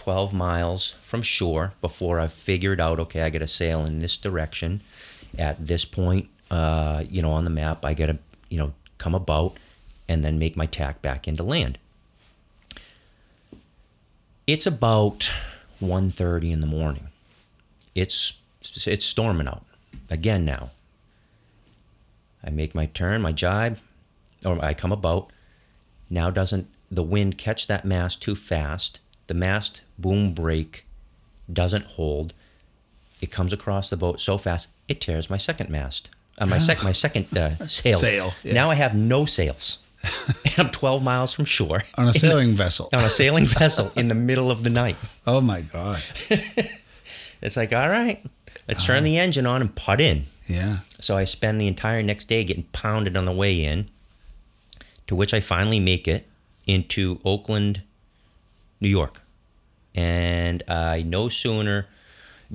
[SPEAKER 2] 12 miles from shore before I've figured out, okay, I got to sail in this direction. At this point, uh, you know, on the map, I got to, you know, come about and then make my tack back into land. It's about 1.30 in the morning. It's it's storming out again now. I make my turn, my jibe, or I come about. Now doesn't the wind catch that mast too fast? The mast boom brake doesn't hold. It comes across the boat so fast it tears my second mast. Uh, my sec my second uh, sail.
[SPEAKER 1] Sail, yeah.
[SPEAKER 2] Now I have no sails. I'm 12 miles from shore
[SPEAKER 1] On a sailing vessel.
[SPEAKER 2] on a sailing vessel in the middle of the night.
[SPEAKER 1] Oh my God.
[SPEAKER 2] It's like, all right, let's turn the engine on and put in.
[SPEAKER 1] Yeah.
[SPEAKER 2] So I spend the entire next day getting pounded on the way in, to which I finally make it into Oakland, New York. And I no sooner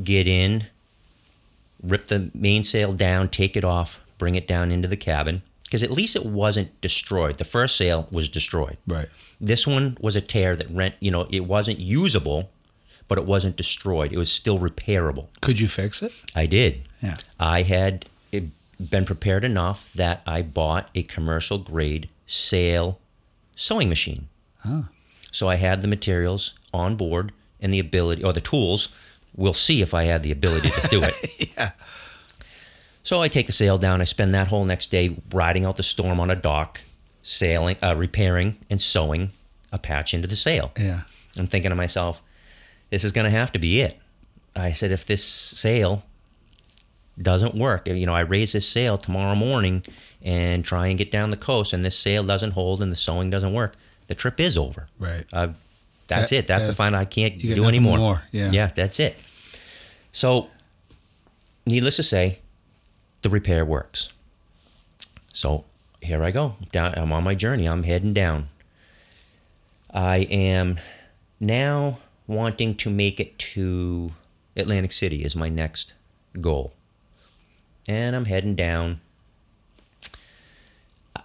[SPEAKER 2] get in, rip the mainsail down, take it off, bring it down into the cabin, because at least it wasn't destroyed. The first sail was destroyed.
[SPEAKER 1] Right.
[SPEAKER 2] This one was a tear that rent, you know, it wasn't usable, but it wasn't destroyed. It was still repairable.
[SPEAKER 1] Could you fix it?
[SPEAKER 2] I did.
[SPEAKER 1] Yeah.
[SPEAKER 2] I had eh, been prepared enough that I bought a commercial grade sail sewing machine.
[SPEAKER 1] Oh.
[SPEAKER 2] So I had the materials on board and the ability, or the tools. We'll see if I had the ability to do it.
[SPEAKER 1] Yeah.
[SPEAKER 2] So I take the sail down. I spend that whole next day riding out the storm on a dock, sailing, uh, repairing, and sewing a patch into the sail.
[SPEAKER 1] Yeah.
[SPEAKER 2] I'm thinking to myself, this is going to have to be it. I said, if this sail doesn't work, you know, I raise this sail tomorrow morning and try and get down the coast, and this sail doesn't hold and the sewing doesn't work, the trip is over.
[SPEAKER 1] Right.
[SPEAKER 2] Uh, that's
[SPEAKER 1] Yeah,
[SPEAKER 2] it. That's
[SPEAKER 1] yeah.
[SPEAKER 2] the final. I can't do anymore.
[SPEAKER 1] more, yeah.
[SPEAKER 2] Yeah, that's it. So, needless to say, the repair works. So here I go. Down. I'm on my journey. I'm heading down. I am now wanting to make it to Atlantic City is my next goal. And I'm heading down.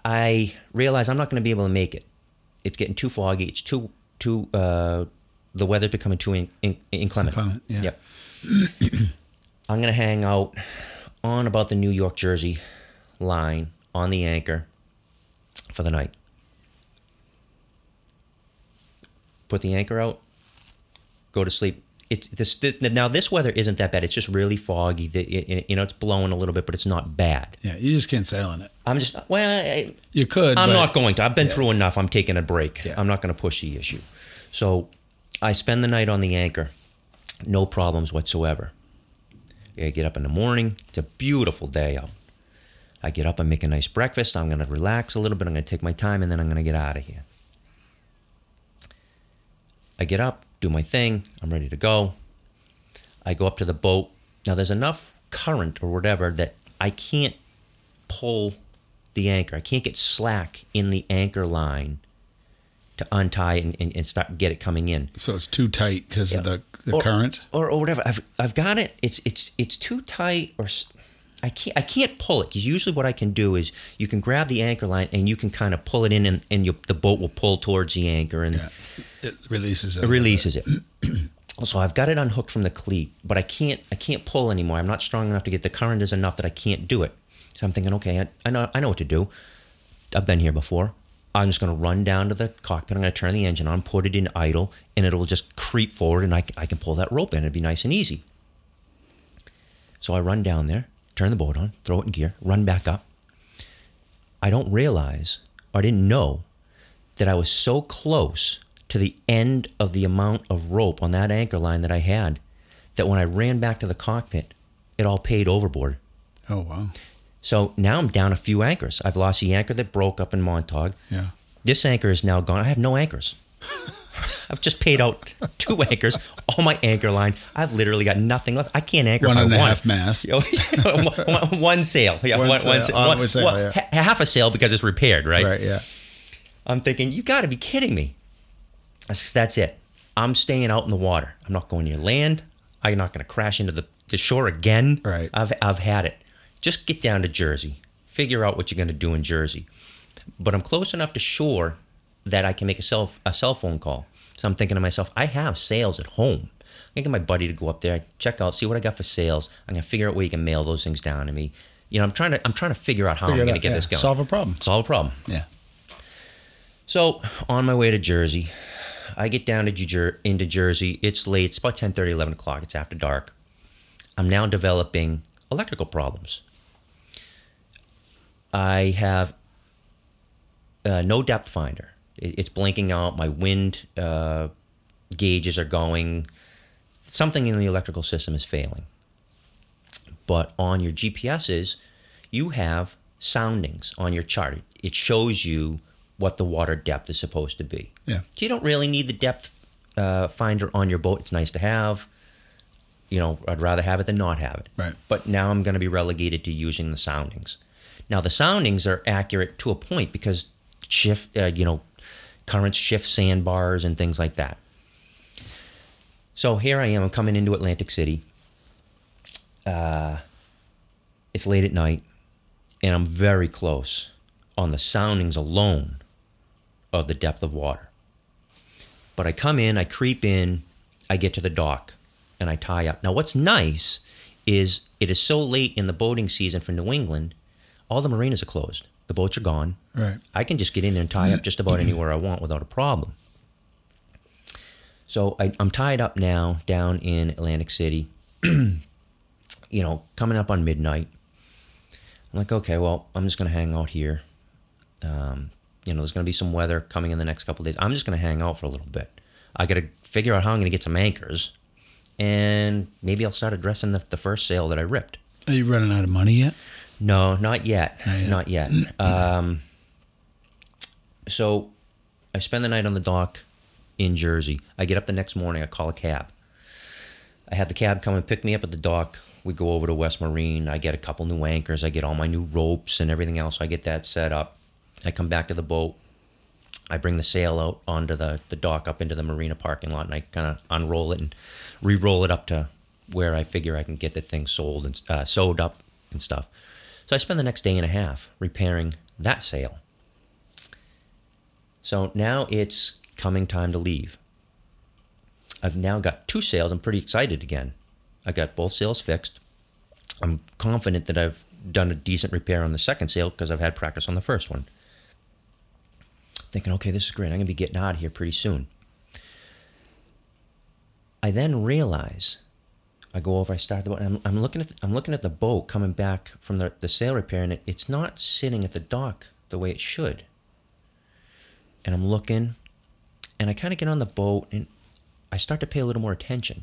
[SPEAKER 2] I realize I'm not going to be able to make it. It's getting too foggy. It's too too uh, the weather becoming too in, in, inclement.
[SPEAKER 1] Inclement, yeah.
[SPEAKER 2] Yep. I'm going to hang out on about the New York Jersey line on the anchor for the night. Put the anchor out. Go to sleep. It's this, this now. This weather isn't that bad. It's just really foggy. The, it, you know, it's blowing a little bit, but it's not bad.
[SPEAKER 1] Yeah. You just can't sail in it.
[SPEAKER 2] I'm just well. I,
[SPEAKER 1] You could.
[SPEAKER 2] I'm
[SPEAKER 1] but-
[SPEAKER 2] not going to. I've been through enough. I'm taking a break.
[SPEAKER 1] Yeah.
[SPEAKER 2] I'm not going to push the issue. So I spend the night on the anchor. No problems whatsoever. I get up in the morning. It's a beautiful day out. I get up and make a nice breakfast. I'm going to relax a little bit. I'm going to take my time and then I'm going to get out of here. I get up, do my thing. I'm ready to go. I go up to the boat. Now there's enough current or whatever that I can't pull the anchor. I can't get slack in the anchor line to untie and, and, and start get it coming in.
[SPEAKER 1] So it's too tight because of the, the
[SPEAKER 2] Or-
[SPEAKER 1] current.
[SPEAKER 2] or, or whatever. I've I've got it. It's it's it's too tight or I can't I can't pull it because usually what I can do is you can grab the anchor line and you can kind of pull it in and, and you, the boat will pull towards the anchor and
[SPEAKER 1] Yeah. It releases it.
[SPEAKER 2] it releases it. so I've got it unhooked from the cleat, but I can't I can't pull anymore. I'm not strong enough to get the current is enough that I can't do it. So I'm thinking, okay, I, I know I know what to do. I've been here before. I'm just going to run down to the cockpit. I'm going to turn the engine on, put it in idle, and it'll just creep forward, and I can pull that rope in. It'd be nice and easy. So I run down there, turn the boat on, throw it in gear, run back up. I don't realize, or I didn't know, that I was so close to the end of the amount of rope on that anchor line that I had that when I ran back to the cockpit, it all paid overboard.
[SPEAKER 1] Oh wow.
[SPEAKER 2] So now I'm down a few anchors. I've lost the anchor that broke up in Montauk.
[SPEAKER 1] Yeah.
[SPEAKER 2] This anchor is now gone. I have no anchors. I've just paid out two anchors, all my anchor line. I've literally got nothing left. I can't anchor
[SPEAKER 1] One and
[SPEAKER 2] I
[SPEAKER 1] a
[SPEAKER 2] want.
[SPEAKER 1] half masts.
[SPEAKER 2] one, one- one sail. Yeah,
[SPEAKER 1] One
[SPEAKER 2] one,
[SPEAKER 1] sail,
[SPEAKER 2] one, one-
[SPEAKER 1] sail,
[SPEAKER 2] well,
[SPEAKER 1] yeah.
[SPEAKER 2] half a sail because it's repaired, right?
[SPEAKER 1] Right. Yeah.
[SPEAKER 2] I'm thinking, you got to be kidding me. That's, that's it. I'm staying out in the water. I'm not going near land. I'm not going to crash into the, the shore again.
[SPEAKER 1] Right.
[SPEAKER 2] I've, I've had it. Just get down to Jersey. Figure out what you're going to do in Jersey. But I'm close enough to shore that I can make a cell, a cell phone call. So I'm thinking to myself, I have sails at home. I can get my buddy to go up there, check out, see what I got for sails. I'm gonna figure out where you can mail those things down to me. You know, I'm trying to I'm trying to figure out how
[SPEAKER 1] Figure
[SPEAKER 2] I'm gonna
[SPEAKER 1] out,
[SPEAKER 2] get
[SPEAKER 1] yeah.
[SPEAKER 2] this going.
[SPEAKER 1] Solve a problem.
[SPEAKER 2] Solve a problem.
[SPEAKER 1] Yeah.
[SPEAKER 2] So on my way to Jersey, I get down to Jer- into Jersey. It's late. It's about 10, 30, 11 o'clock. It's after dark. I'm now developing electrical problems. I have uh, no depth finder. It- It's blinking out. My wind uh, gauges are going. Something in the electrical system is failing. But on your GPSs, you have soundings on your chart. It- It shows you what the water depth is supposed to be.
[SPEAKER 1] Yeah.
[SPEAKER 2] So you don't really need the depth uh, finder on your boat. It's nice to have. You know, I'd rather have it than not have it.
[SPEAKER 1] Right.
[SPEAKER 2] But now I'm going to be relegated to using the soundings. Now the soundings are accurate to a point because shift, uh, you know, currents shift sandbars and things like that. So here I am. I'm coming into Atlantic City. Uh, it's late at night, and I'm very close on the soundings alone of the depth of water. But I come in, I creep in, I get to the dock, and I tie up. Now, what's nice is it is so late in the boating season for New England, all the marinas are closed. The boats are gone.
[SPEAKER 1] Right.
[SPEAKER 2] I can just get in there and tie up just about anywhere I want without a problem. So I, I'm tied up now down in Atlantic City. you know, coming up on midnight. I'm like, okay, well, I'm just gonna hang out here. Um, you know, there's gonna be some weather coming in the next couple days. I'm just gonna hang out for a little bit. I gotta figure out how I'm gonna get some anchors, and maybe I'll start addressing the, the first sail that I ripped.
[SPEAKER 1] Are you running out of money yet?
[SPEAKER 2] No, not yet.
[SPEAKER 1] Not yet.
[SPEAKER 2] Not yet. Um, so I spend the night on the dock in Jersey. I get up the next morning. I call a cab. I have the cab come and pick me up at the dock. We go over to West Marine. I get a couple new anchors. I get all my new ropes and everything else. I get that set up. I come back to the boat. I bring the sail out onto the, the dock up into the marina parking lot and I kind of unroll it and re roll it up to where I figure I can get the thing sold and uh, sewed up and stuff. So I spend the next day and a half repairing that sail. So now it's coming time to leave. I've now got two sails. I'm pretty excited again. I got both sails fixed. I'm confident that I've done a decent repair on the second sail because I've had practice on the first one. Thinking, okay, this is great. I'm going to be getting out of here pretty soon. I then realize I go over, I start the boat, and I'm, I'm looking at the, I'm looking at the boat coming back from the, the sail repair, and it, it's not sitting at the dock the way it should. And I'm looking, and I kind of get on the boat, and I start to pay a little more attention.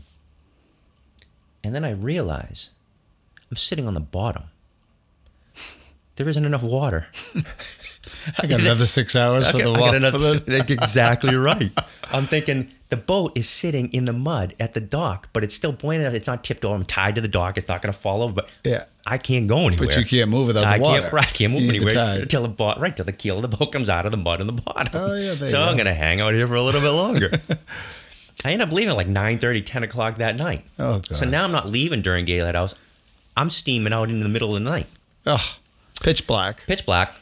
[SPEAKER 2] And then I realize I'm sitting on the bottom. There isn't enough water.
[SPEAKER 1] I got another six hours for the
[SPEAKER 2] got
[SPEAKER 1] walk.
[SPEAKER 2] another-
[SPEAKER 1] for the-
[SPEAKER 2] that's exactly right. I'm thinking the boat is sitting in the mud at the dock, but it's still pointed out. It's not tipped over. I'm tied to the dock. It's not going to fall over. But
[SPEAKER 1] Yeah.
[SPEAKER 2] I can't go anywhere.
[SPEAKER 1] But you can't move without the
[SPEAKER 2] I
[SPEAKER 1] water.
[SPEAKER 2] Can't, right, I can't move
[SPEAKER 1] You the
[SPEAKER 2] anywhere until the bo- right till the keel of the boat comes out of the mud in the bottom.
[SPEAKER 1] Oh, yeah,
[SPEAKER 2] so I'm going to hang out here for a little bit longer. I end up leaving at like 9:30, 10 o'clock that night.
[SPEAKER 1] Oh,
[SPEAKER 2] So now I'm not leaving during daylight hours. I'm steaming out in the middle of the night,
[SPEAKER 1] Oh, pitch black.
[SPEAKER 2] pitch black.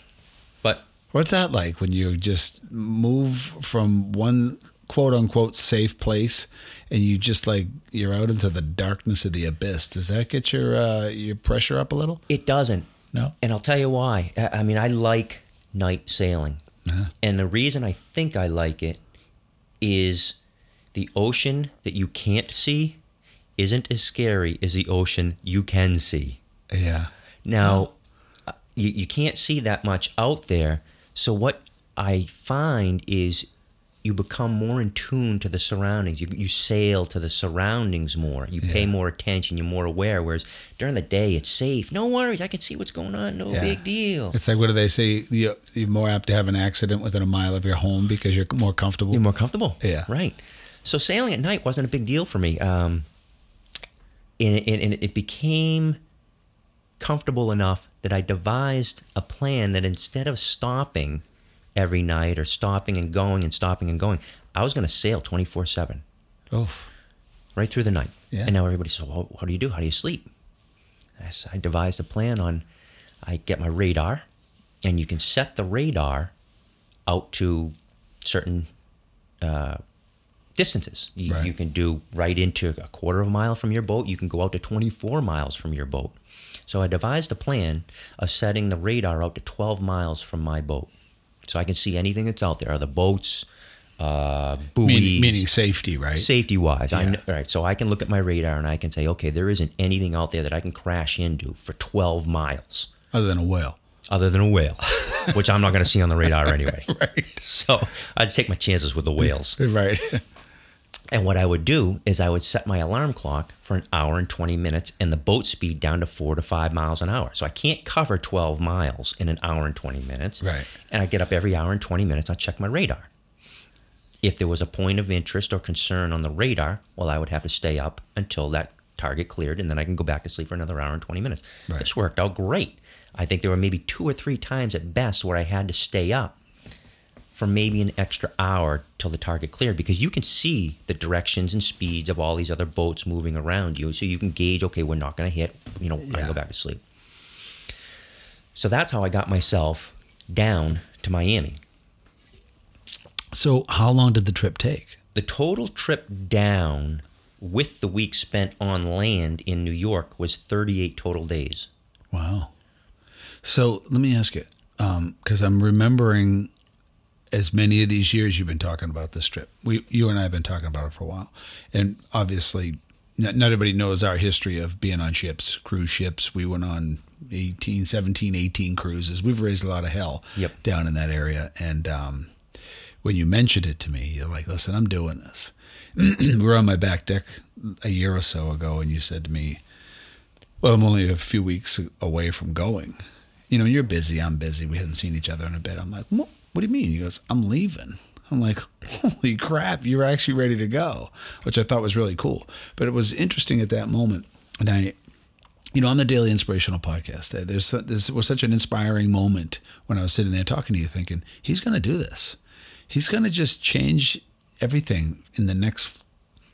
[SPEAKER 2] But
[SPEAKER 1] What's that like when you just move from one quote unquote safe place and you just like you're out into the darkness of the abyss? Does that get your uh, your pressure up a little?
[SPEAKER 2] it doesn't.
[SPEAKER 1] No.
[SPEAKER 2] And I'll tell you why. I mean, I like night sailing.
[SPEAKER 1] Uh-huh.
[SPEAKER 2] And the reason I think I like it is the ocean that you can't see isn't as scary as the ocean you can see.
[SPEAKER 1] Yeah.
[SPEAKER 2] Now, uh, you, you can't see that much out there. So, what I find is you become more in tune to the surroundings. You, you sail to the surroundings more. You pay more attention. You're more aware. Whereas during the day, it's safe. No worries. I can see what's going on. No
[SPEAKER 1] Yeah.
[SPEAKER 2] big deal.
[SPEAKER 1] It's like what do they say? You- You're more apt to have an accident within a mile of your home because you're more comfortable.
[SPEAKER 2] You're more comfortable.
[SPEAKER 1] Yeah.
[SPEAKER 2] Right. So sailing at night wasn't a big deal for me. Um, and, and, and it became comfortable enough that I devised a plan that instead of stopping every night or stopping and going and stopping and going, I was going to sail 24 7
[SPEAKER 1] oh,
[SPEAKER 2] right through the night.
[SPEAKER 1] Yeah.
[SPEAKER 2] And now everybody says, well, what do you do? How do you sleep? I, said, I devised a plan on I get my radar, and you can set the radar out to certain uh, distances. You,
[SPEAKER 1] Right.
[SPEAKER 2] you can do right into a quarter of a mile from your boat. You can go out to 24 miles from your boat. So I devised a plan of setting the radar out to 12 miles from my boat, so I can see anything that's out there. Are the boats, uh, buoys,
[SPEAKER 1] Meaning, meaning safety, right?
[SPEAKER 2] safety wise. I
[SPEAKER 1] Yeah.
[SPEAKER 2] kn- right, so I can look at my radar and I can say, okay, there isn't anything out there that I can crash into for 12 miles
[SPEAKER 1] Other than a whale.
[SPEAKER 2] other than a whale, which I'm not going to see on the radar anyway.
[SPEAKER 1] Right.
[SPEAKER 2] So I'd take my chances with the whales.
[SPEAKER 1] Right.
[SPEAKER 2] And what I would do is I would set my alarm clock for an hour and 20 minutes and the boat speed down to four to five miles an hour. So I can't cover 12 miles in an hour and 20 minutes.
[SPEAKER 1] Right.
[SPEAKER 2] And I get up every hour and 20 minutes, I check my radar. If there was a point of interest or concern on the radar, well, I would have to stay up until that target cleared and then I can go back to sleep for another hour and 20 minutes.
[SPEAKER 1] Right.
[SPEAKER 2] This worked out great. I think there were maybe two or three times at best where I had to stay up for maybe an extra hour till the target cleared because you can see the directions and speeds of all these other boats moving around you. So you can gauge okay we're not going to hit you know i go back to sleep. So that's how i got myself down to miami.
[SPEAKER 1] So, how long did the trip take?
[SPEAKER 2] the total trip down with the week spent on land in new york was 38 total days.
[SPEAKER 1] Wow. So, let me ask you, um, because I'm remembering as many of these years you've been talking about this trip. We, you and I have been talking about it for a while, and obviously, not, not everybody knows our history of being on ships, cruise ships. We went on 18, 17, 18 cruises. We've raised a lot of hell
[SPEAKER 2] Yep.
[SPEAKER 1] down in that area, and um, when you mentioned it to me, you're like, "Listen, I'm doing this." we were on my back deck a year or so ago, and you said to me, "Well, I'm only a few weeks away from going." You know, you're busy. I'm busy. We hadn't seen each other in a bit. I'm like, "What? What do you mean?" He goes, "I'm leaving." I'm like, "Holy crap! You're actually ready to go," which I thought was really cool. But it was interesting at that moment, and I you know, on the Daily Inspirational Podcast, there's this was such an inspiring moment when I was sitting there talking to you, thinking he's going to do this. He's going to just change everything in the next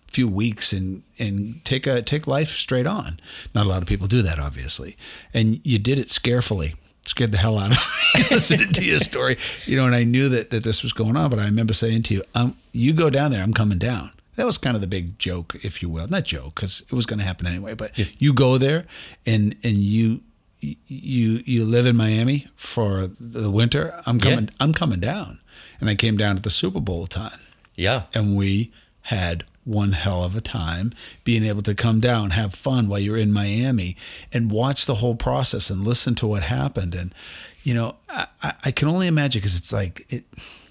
[SPEAKER 1] few weeks and and take a take life straight on. Not a lot of people do that, obviously, and you did it scarefully. Scared the hell out of me listening to your story, you know. And I knew that that this was going on, but I remember saying to you, um, "You go down there, I'm coming down." That was kind of the big joke, if you will. Not joke, because it was going to happen anyway. But you go there, and and you you you live in Miami for the winter. I'm
[SPEAKER 2] Yeah.
[SPEAKER 1] coming. I'm coming down, and I came down at the Super Bowl time
[SPEAKER 2] yeah
[SPEAKER 1] and we had one hell of a time being able to come down, have fun while you're in Miami, and watch the whole process and listen to what happened. And you know, I, I- can only imagine because it's like it.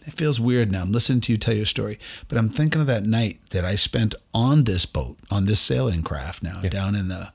[SPEAKER 1] It feels weird now. I'm listening to you tell your story, but I'm thinking of that night that I spent on this boat, on this sailing craft now, down in the.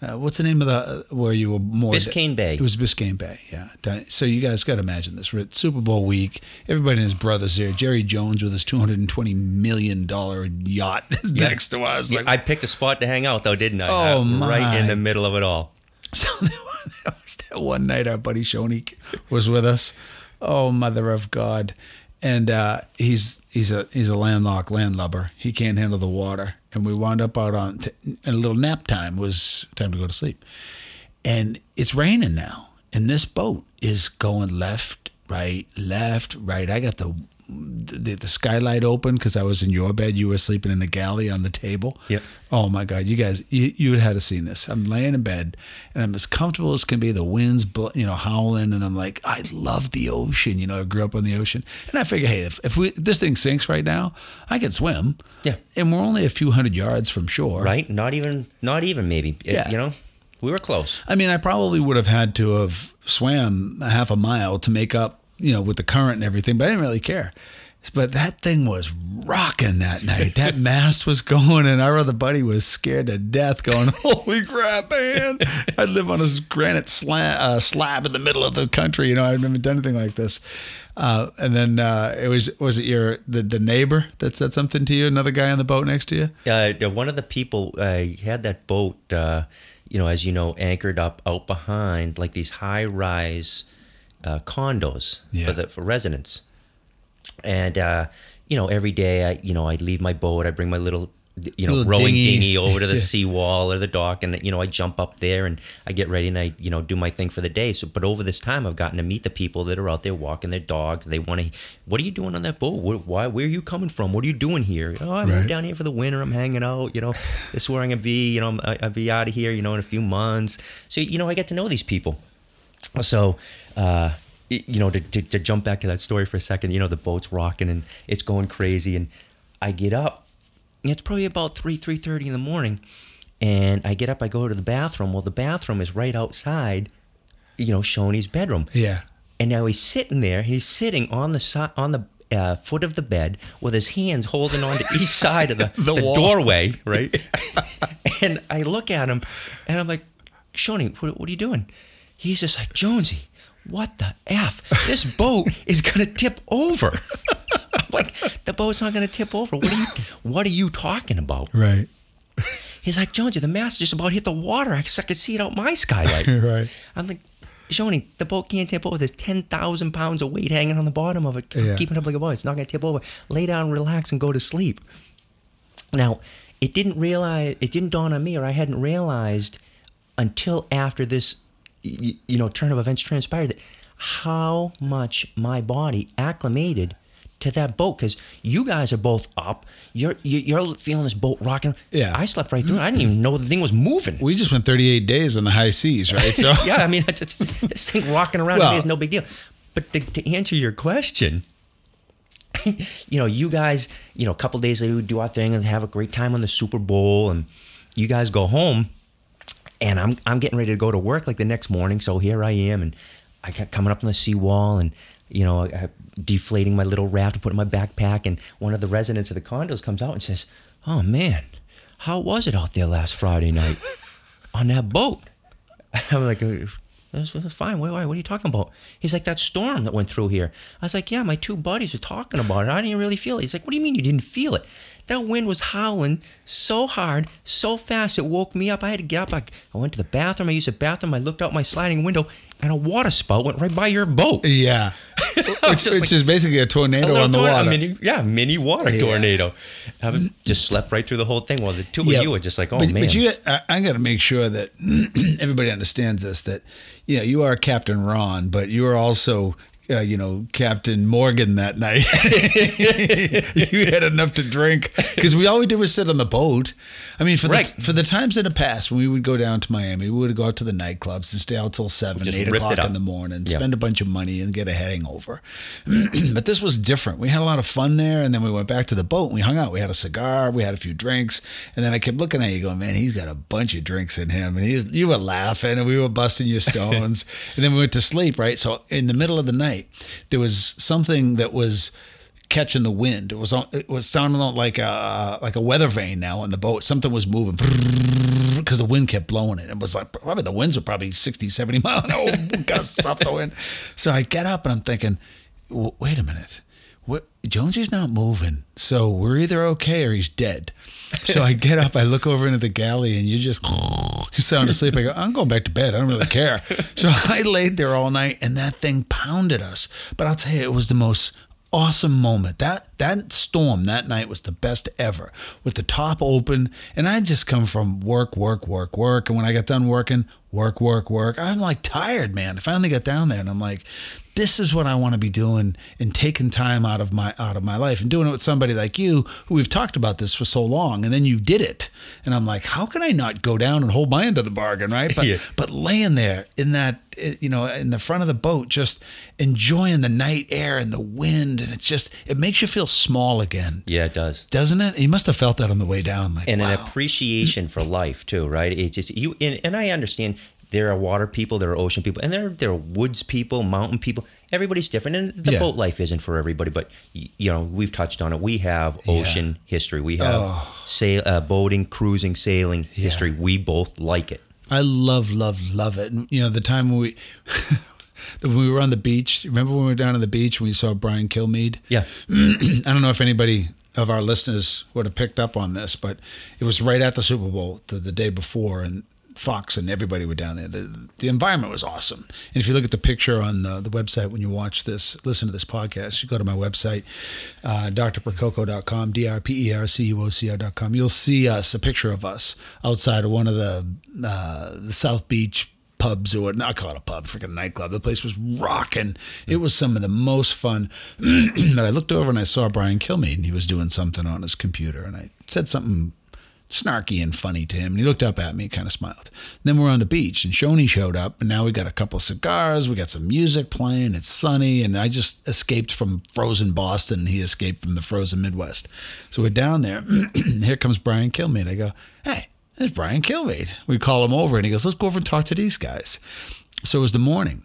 [SPEAKER 1] Uh, what's the name of the uh, where you were more
[SPEAKER 2] Biscayne Bay.
[SPEAKER 1] It was Biscayne Bay, yeah. So you guys got to imagine this. We're at Super Bowl week. Everybody and his brothers here. Jerry Jones with his two hundred and twenty million dollar yacht is next to us.
[SPEAKER 2] Yeah,
[SPEAKER 1] Like,
[SPEAKER 2] I picked a spot to hang out, though, didn't I?
[SPEAKER 1] Oh,
[SPEAKER 2] Uh, Right in the middle of it all.
[SPEAKER 1] So that was that one night our buddy Shonique was with us. Oh, mother of God. And uh, he's he's a he's a landlocked landlubber. He can't handle the water. And we wound up out on t- and a little nap time was time to go to sleep. And it's raining now. And this boat is going left, right, left, right. I got the the, the skylight open because I was in your bed. You were sleeping in the galley on the table.
[SPEAKER 2] Yep.
[SPEAKER 1] Oh my God, you guys, you, you had to seen this. I'm laying in bed and I'm as comfortable as can be. The wind's, you know, howling, and I'm like, I love the ocean. You know, I grew up on the ocean, and I figure, hey, if, if we this thing sinks right now, I can swim.
[SPEAKER 2] Yeah.
[SPEAKER 1] And we're only a few hundred yards from shore.
[SPEAKER 2] Right? Not even, not even maybe. It-
[SPEAKER 1] Yeah.
[SPEAKER 2] you know, we were close.
[SPEAKER 1] I mean, I probably would have had to have swam a half a mile to make up, you know, with the current and everything, but I didn't really care. But that thing was rocking that night. That mast was going, and our other buddy was scared to death, going, "Holy crap, man! I live on this granite sla- uh, slab in the middle of the country. You know, I've never done anything like this." Uh, and then uh, it was was it your the, the neighbor that said something to you? Another guy on the boat next to you?
[SPEAKER 2] Uh, one of the people uh, had that boat, uh, you know, as you know, anchored up out behind like these high rise uh, condos
[SPEAKER 1] Yeah.
[SPEAKER 2] for the for residents. And uh, you know, every day I, you know, I'd leave my boat, I'd bring my little you know,
[SPEAKER 1] Little
[SPEAKER 2] rowing
[SPEAKER 1] dinghy.
[SPEAKER 2] dinghy, over to the
[SPEAKER 1] Yeah.
[SPEAKER 2] seawall or the dock, and you know, I jump up there and I get ready and I, you know, do my thing for the day. So, but over this time, I've gotten to meet the people that are out there walking their dogs. They want to, what are you doing on that boat? Where, why? Where are you coming from? What are you doing here? Oh, I'm
[SPEAKER 1] Right.
[SPEAKER 2] down here for the winter. I'm hanging out. You know, this is where I'm gonna be. You know, I- I'll be out of here. You know, in a few months. So, you know, I get to know these people. So, uh, you know, to, to, to jump back to that story for a second, you know, the boat's rocking and it's going crazy, and I get up. It's probably about three three thirty in the morning, and I get up. I go to the bathroom. Well, the bathroom is right outside, you know, Shoney's bedroom.
[SPEAKER 1] Yeah.
[SPEAKER 2] And now he's sitting there. He's sitting on the on the uh, foot of the bed with his hands holding on to each side of the,
[SPEAKER 1] The
[SPEAKER 2] the, doorway, right? and I look at him, and I'm like, Shoney, what, what are you doing? He's just like Jonesy. What the f? This boat is gonna tip over. I'm like, the boat's not gonna tip over. What are you? What are you talking about?
[SPEAKER 1] Right.
[SPEAKER 2] He's like, Jonesy, the mast just about hit the water. I could see it out my skylight.
[SPEAKER 1] Right.
[SPEAKER 2] I'm like, Shoney, the boat can't tip over. There's 10,000 pounds of weight hanging on the bottom of it,
[SPEAKER 1] Yeah.
[SPEAKER 2] keeping it up like a boat. It's not going to tip over. Lay down, relax, and go to sleep. Now, it didn't realize, it didn't dawn on me, or I hadn't realized until after this, y- you know, turn of events transpired that how much my body acclimated to that boat because you guys are both up. You're you- you're feeling this boat rocking.
[SPEAKER 1] Yeah.
[SPEAKER 2] I slept right through. I didn't even know the thing was moving.
[SPEAKER 1] We just went 38 days on the high seas, right? So
[SPEAKER 2] yeah, I mean, it's, it's, this thing rocking around
[SPEAKER 1] Well-
[SPEAKER 2] is no big deal. But to, to answer your question, you know, you guys, you know, a couple days later, we do our thing and have a great time on the Super Bowl, and you guys go home, and I'm I'm getting ready to go to work like the next morning. So here I am, and I got coming up on the seawall, and you know, I, deflating my little raft to put in my backpack, and one of the residents of the condos comes out and says, "Oh man, how was it out there last Friday night on that boat?" I'm like, "Uh, that's, that's fine. What are you talking about? He's like, that storm that went through here. I was like, yeah, my two buddies are talking about it. I didn't really feel it. He's like, what do you mean you didn't feel it? That wind was howling so hard, so fast, it woke me up. I had to get up. I, I went to the bathroom. I used the bathroom. I looked out my sliding window, and a water spout went right by your boat.
[SPEAKER 1] yeah, which,
[SPEAKER 2] just
[SPEAKER 1] which
[SPEAKER 2] like-
[SPEAKER 1] is basically a tornado
[SPEAKER 2] A
[SPEAKER 1] on the
[SPEAKER 2] tornado-
[SPEAKER 1] water.
[SPEAKER 2] mini, yeah, mini water
[SPEAKER 1] Yeah.
[SPEAKER 2] tornado. I just slept right through the whole thing while the two of you were just like, oh
[SPEAKER 1] but,
[SPEAKER 2] man.
[SPEAKER 1] But you, I, I got to make sure that everybody understands this. That you know, you are Captain Ron, but you are also. Uh, you know, Captain Morgan that night. you had enough to drink because we all we did was sit on the boat. I mean, for
[SPEAKER 2] Right.
[SPEAKER 1] the for the times in the past when we would go down to Miami, we would go out to the nightclubs and stay out till seven, eight o'clock in the morning,
[SPEAKER 2] Yeah.
[SPEAKER 1] spend a bunch of money and get a hangover. but this was different. We had a lot of fun there, and then we went back to the boat and we hung out. We had a cigar, we had a few drinks, and then I kept looking at you, going, "Man, he's got a bunch of drinks in him." And he's you were laughing, and we were busting your stones, and then we went to sleep. Right, so in the middle of the night, there was something that was catching the wind. It was on, it was sounding like a uh, like a weather vane now on the boat. Something was moving because the wind kept blowing it. It was like probably the winds were probably 60, 70 mile an hour gusts off the wind. So I get up and I'm thinking, wait a minute. What Jonesy's not moving. So we're either okay or he's dead. So I get up, I look over into the galley and you just sound asleep. I go, I'm going back to bed. I don't really care. So I laid there all night and that thing pounded us. But I'll tell you, it was the most awesome moment. That that storm that night was the best ever. With the top open, and I just come from work, work, work, work. And when I got done working, work, work, work. I'm like tired, man. I finally got down there and I'm like, this is what I want to be doing and taking time out of my out of my life and doing it with somebody like you who we've talked about this for so long and then you did it. And I'm like, how can I not go down and hold my end of the bargain, right? But
[SPEAKER 2] Yeah.
[SPEAKER 1] but laying there in that you know in the front of the boat just enjoying the night air and the wind and it's just it makes you feel small again
[SPEAKER 2] yeah, it does.
[SPEAKER 1] doesn't it you must have felt that on the way down like
[SPEAKER 2] and
[SPEAKER 1] wow.
[SPEAKER 2] an appreciation for life too, right? It's just you and, and I understand there are water people, there are ocean people, and there there are woods people, mountain people. Everybody's different, and the
[SPEAKER 1] Yeah.
[SPEAKER 2] boat life isn't for everybody. But y- you know, we've touched on it. We have ocean history. We have
[SPEAKER 1] Oh.
[SPEAKER 2] sail, uh, boating, cruising, sailing history. We both like it.
[SPEAKER 1] I love, love, love it. And, you know, the time when we, when we were on the beach, remember when we were down on the beach and we saw Brian Kilmeade?
[SPEAKER 2] Yeah,
[SPEAKER 1] I don't know if anybody of our listeners would have picked up on this, but it was right at the Super Bowl the, the day before. And Fox and everybody were down there. The, the environment was awesome. And if you look at the picture on the, the website when you watch this, listen to this podcast, you go to my website, uh, drpercuoco.com, D R P E R C U O C R.com. You'll see us, a picture of us outside of one of the, uh, the South Beach pubs or not call it a pub, freaking nightclub. The place was rocking. It was some of the most fun. but I looked over and I saw Brian Kilmeade and he was doing something on his computer and I said something snarky and funny to him. And he looked up at me, kind of smiled. Then we're on the beach and Shoney showed up and now we got a couple of cigars, we got some music playing, it's sunny, and I just escaped from frozen Boston and he escaped from the frozen Midwest. So we're down there. Here comes Brian Kilmeade. I go, hey, there's Brian Kilmeade. We call him over and he goes, let's go over and talk to these guys. So it was the morning.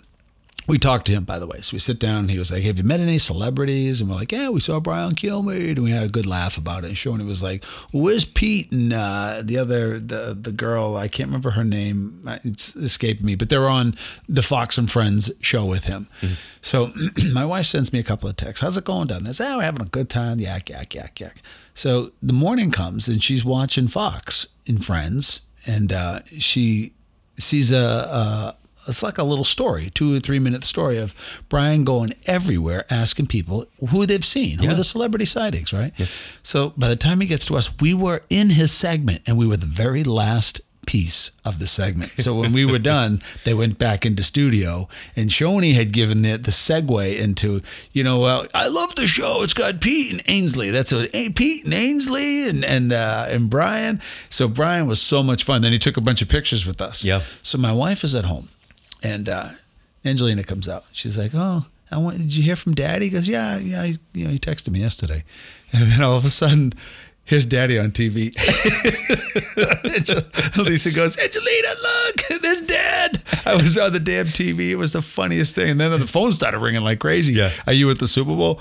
[SPEAKER 1] We talked to him, by the way. So we sit down and he was like, Have you met any celebrities? And we're like, Yeah, we saw Brian Kilmeade. And we had a good laugh about it. And Shoney was like, Where's Pete and uh, the other, the the girl, I can't remember her name. It's escaping me, but they're on the Fox and Friends show with him. Mm-hmm. So my wife sends me a couple of texts. How's it going down there? Oh, we're having a good time. Yak, yak, yak, yak. So the morning comes and she's watching Fox and Friends, and uh, she sees a, a it's like a little story, two or three minute story of Brian going everywhere asking people who they've seen, who are the celebrity sightings, right? Yeah. So by the time he gets to us, we were in his segment and we were the very last piece of the segment. So when we were done, they went back into studio, and Shoney had given it the segue into, you know, well, I love the show. It's got Pete and Ainsley. That's a hey, Pete and Ainsley and and uh, and Brian. So Brian was so much fun. Then he took a bunch of pictures with us.
[SPEAKER 2] Yeah.
[SPEAKER 1] So my wife is at home, and uh, Angelina comes out. She's like, oh. I want, did you hear from Daddy? He goes, yeah, yeah. He, you know, he texted me yesterday, and then all of a sudden, Here's daddy on TV. Lisa goes, Angelina, look, there's dad. I was on the damn TV. It was the funniest thing. And then the phone started ringing like crazy.
[SPEAKER 2] Yeah.
[SPEAKER 1] Are you at the Super Bowl?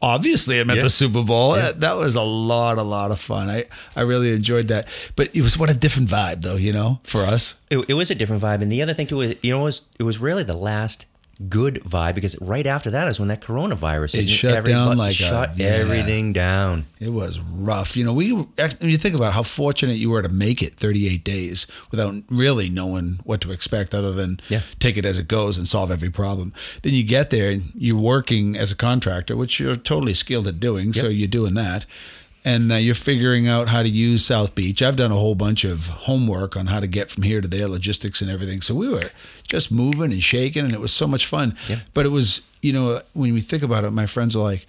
[SPEAKER 1] Obviously, I'm at yeah. the Super Bowl. Yeah. That, that was a lot, a lot of fun. I, I really enjoyed that. But it was what a different vibe, though, you know, for us.
[SPEAKER 2] It, it was a different vibe. And the other thing, too, was, you know, it was, it was really the last good vibe because right after that is when that coronavirus
[SPEAKER 1] it shut down like
[SPEAKER 2] shut
[SPEAKER 1] a,
[SPEAKER 2] yeah. everything down.
[SPEAKER 1] It was rough. You know, we you think about how fortunate you were to make it 38 days without really knowing what to expect other than
[SPEAKER 2] yeah.
[SPEAKER 1] take it as it goes and solve every problem. Then you get there and you're working as a contractor, which you're totally skilled at doing, yep. so you're doing that and uh, you're figuring out how to use South Beach. I've done a whole bunch of homework on how to get from here to there, logistics and everything. So we were just moving and shaking, and it was so much fun.
[SPEAKER 2] Yeah.
[SPEAKER 1] But it was, you know, when we think about it, my friends are like,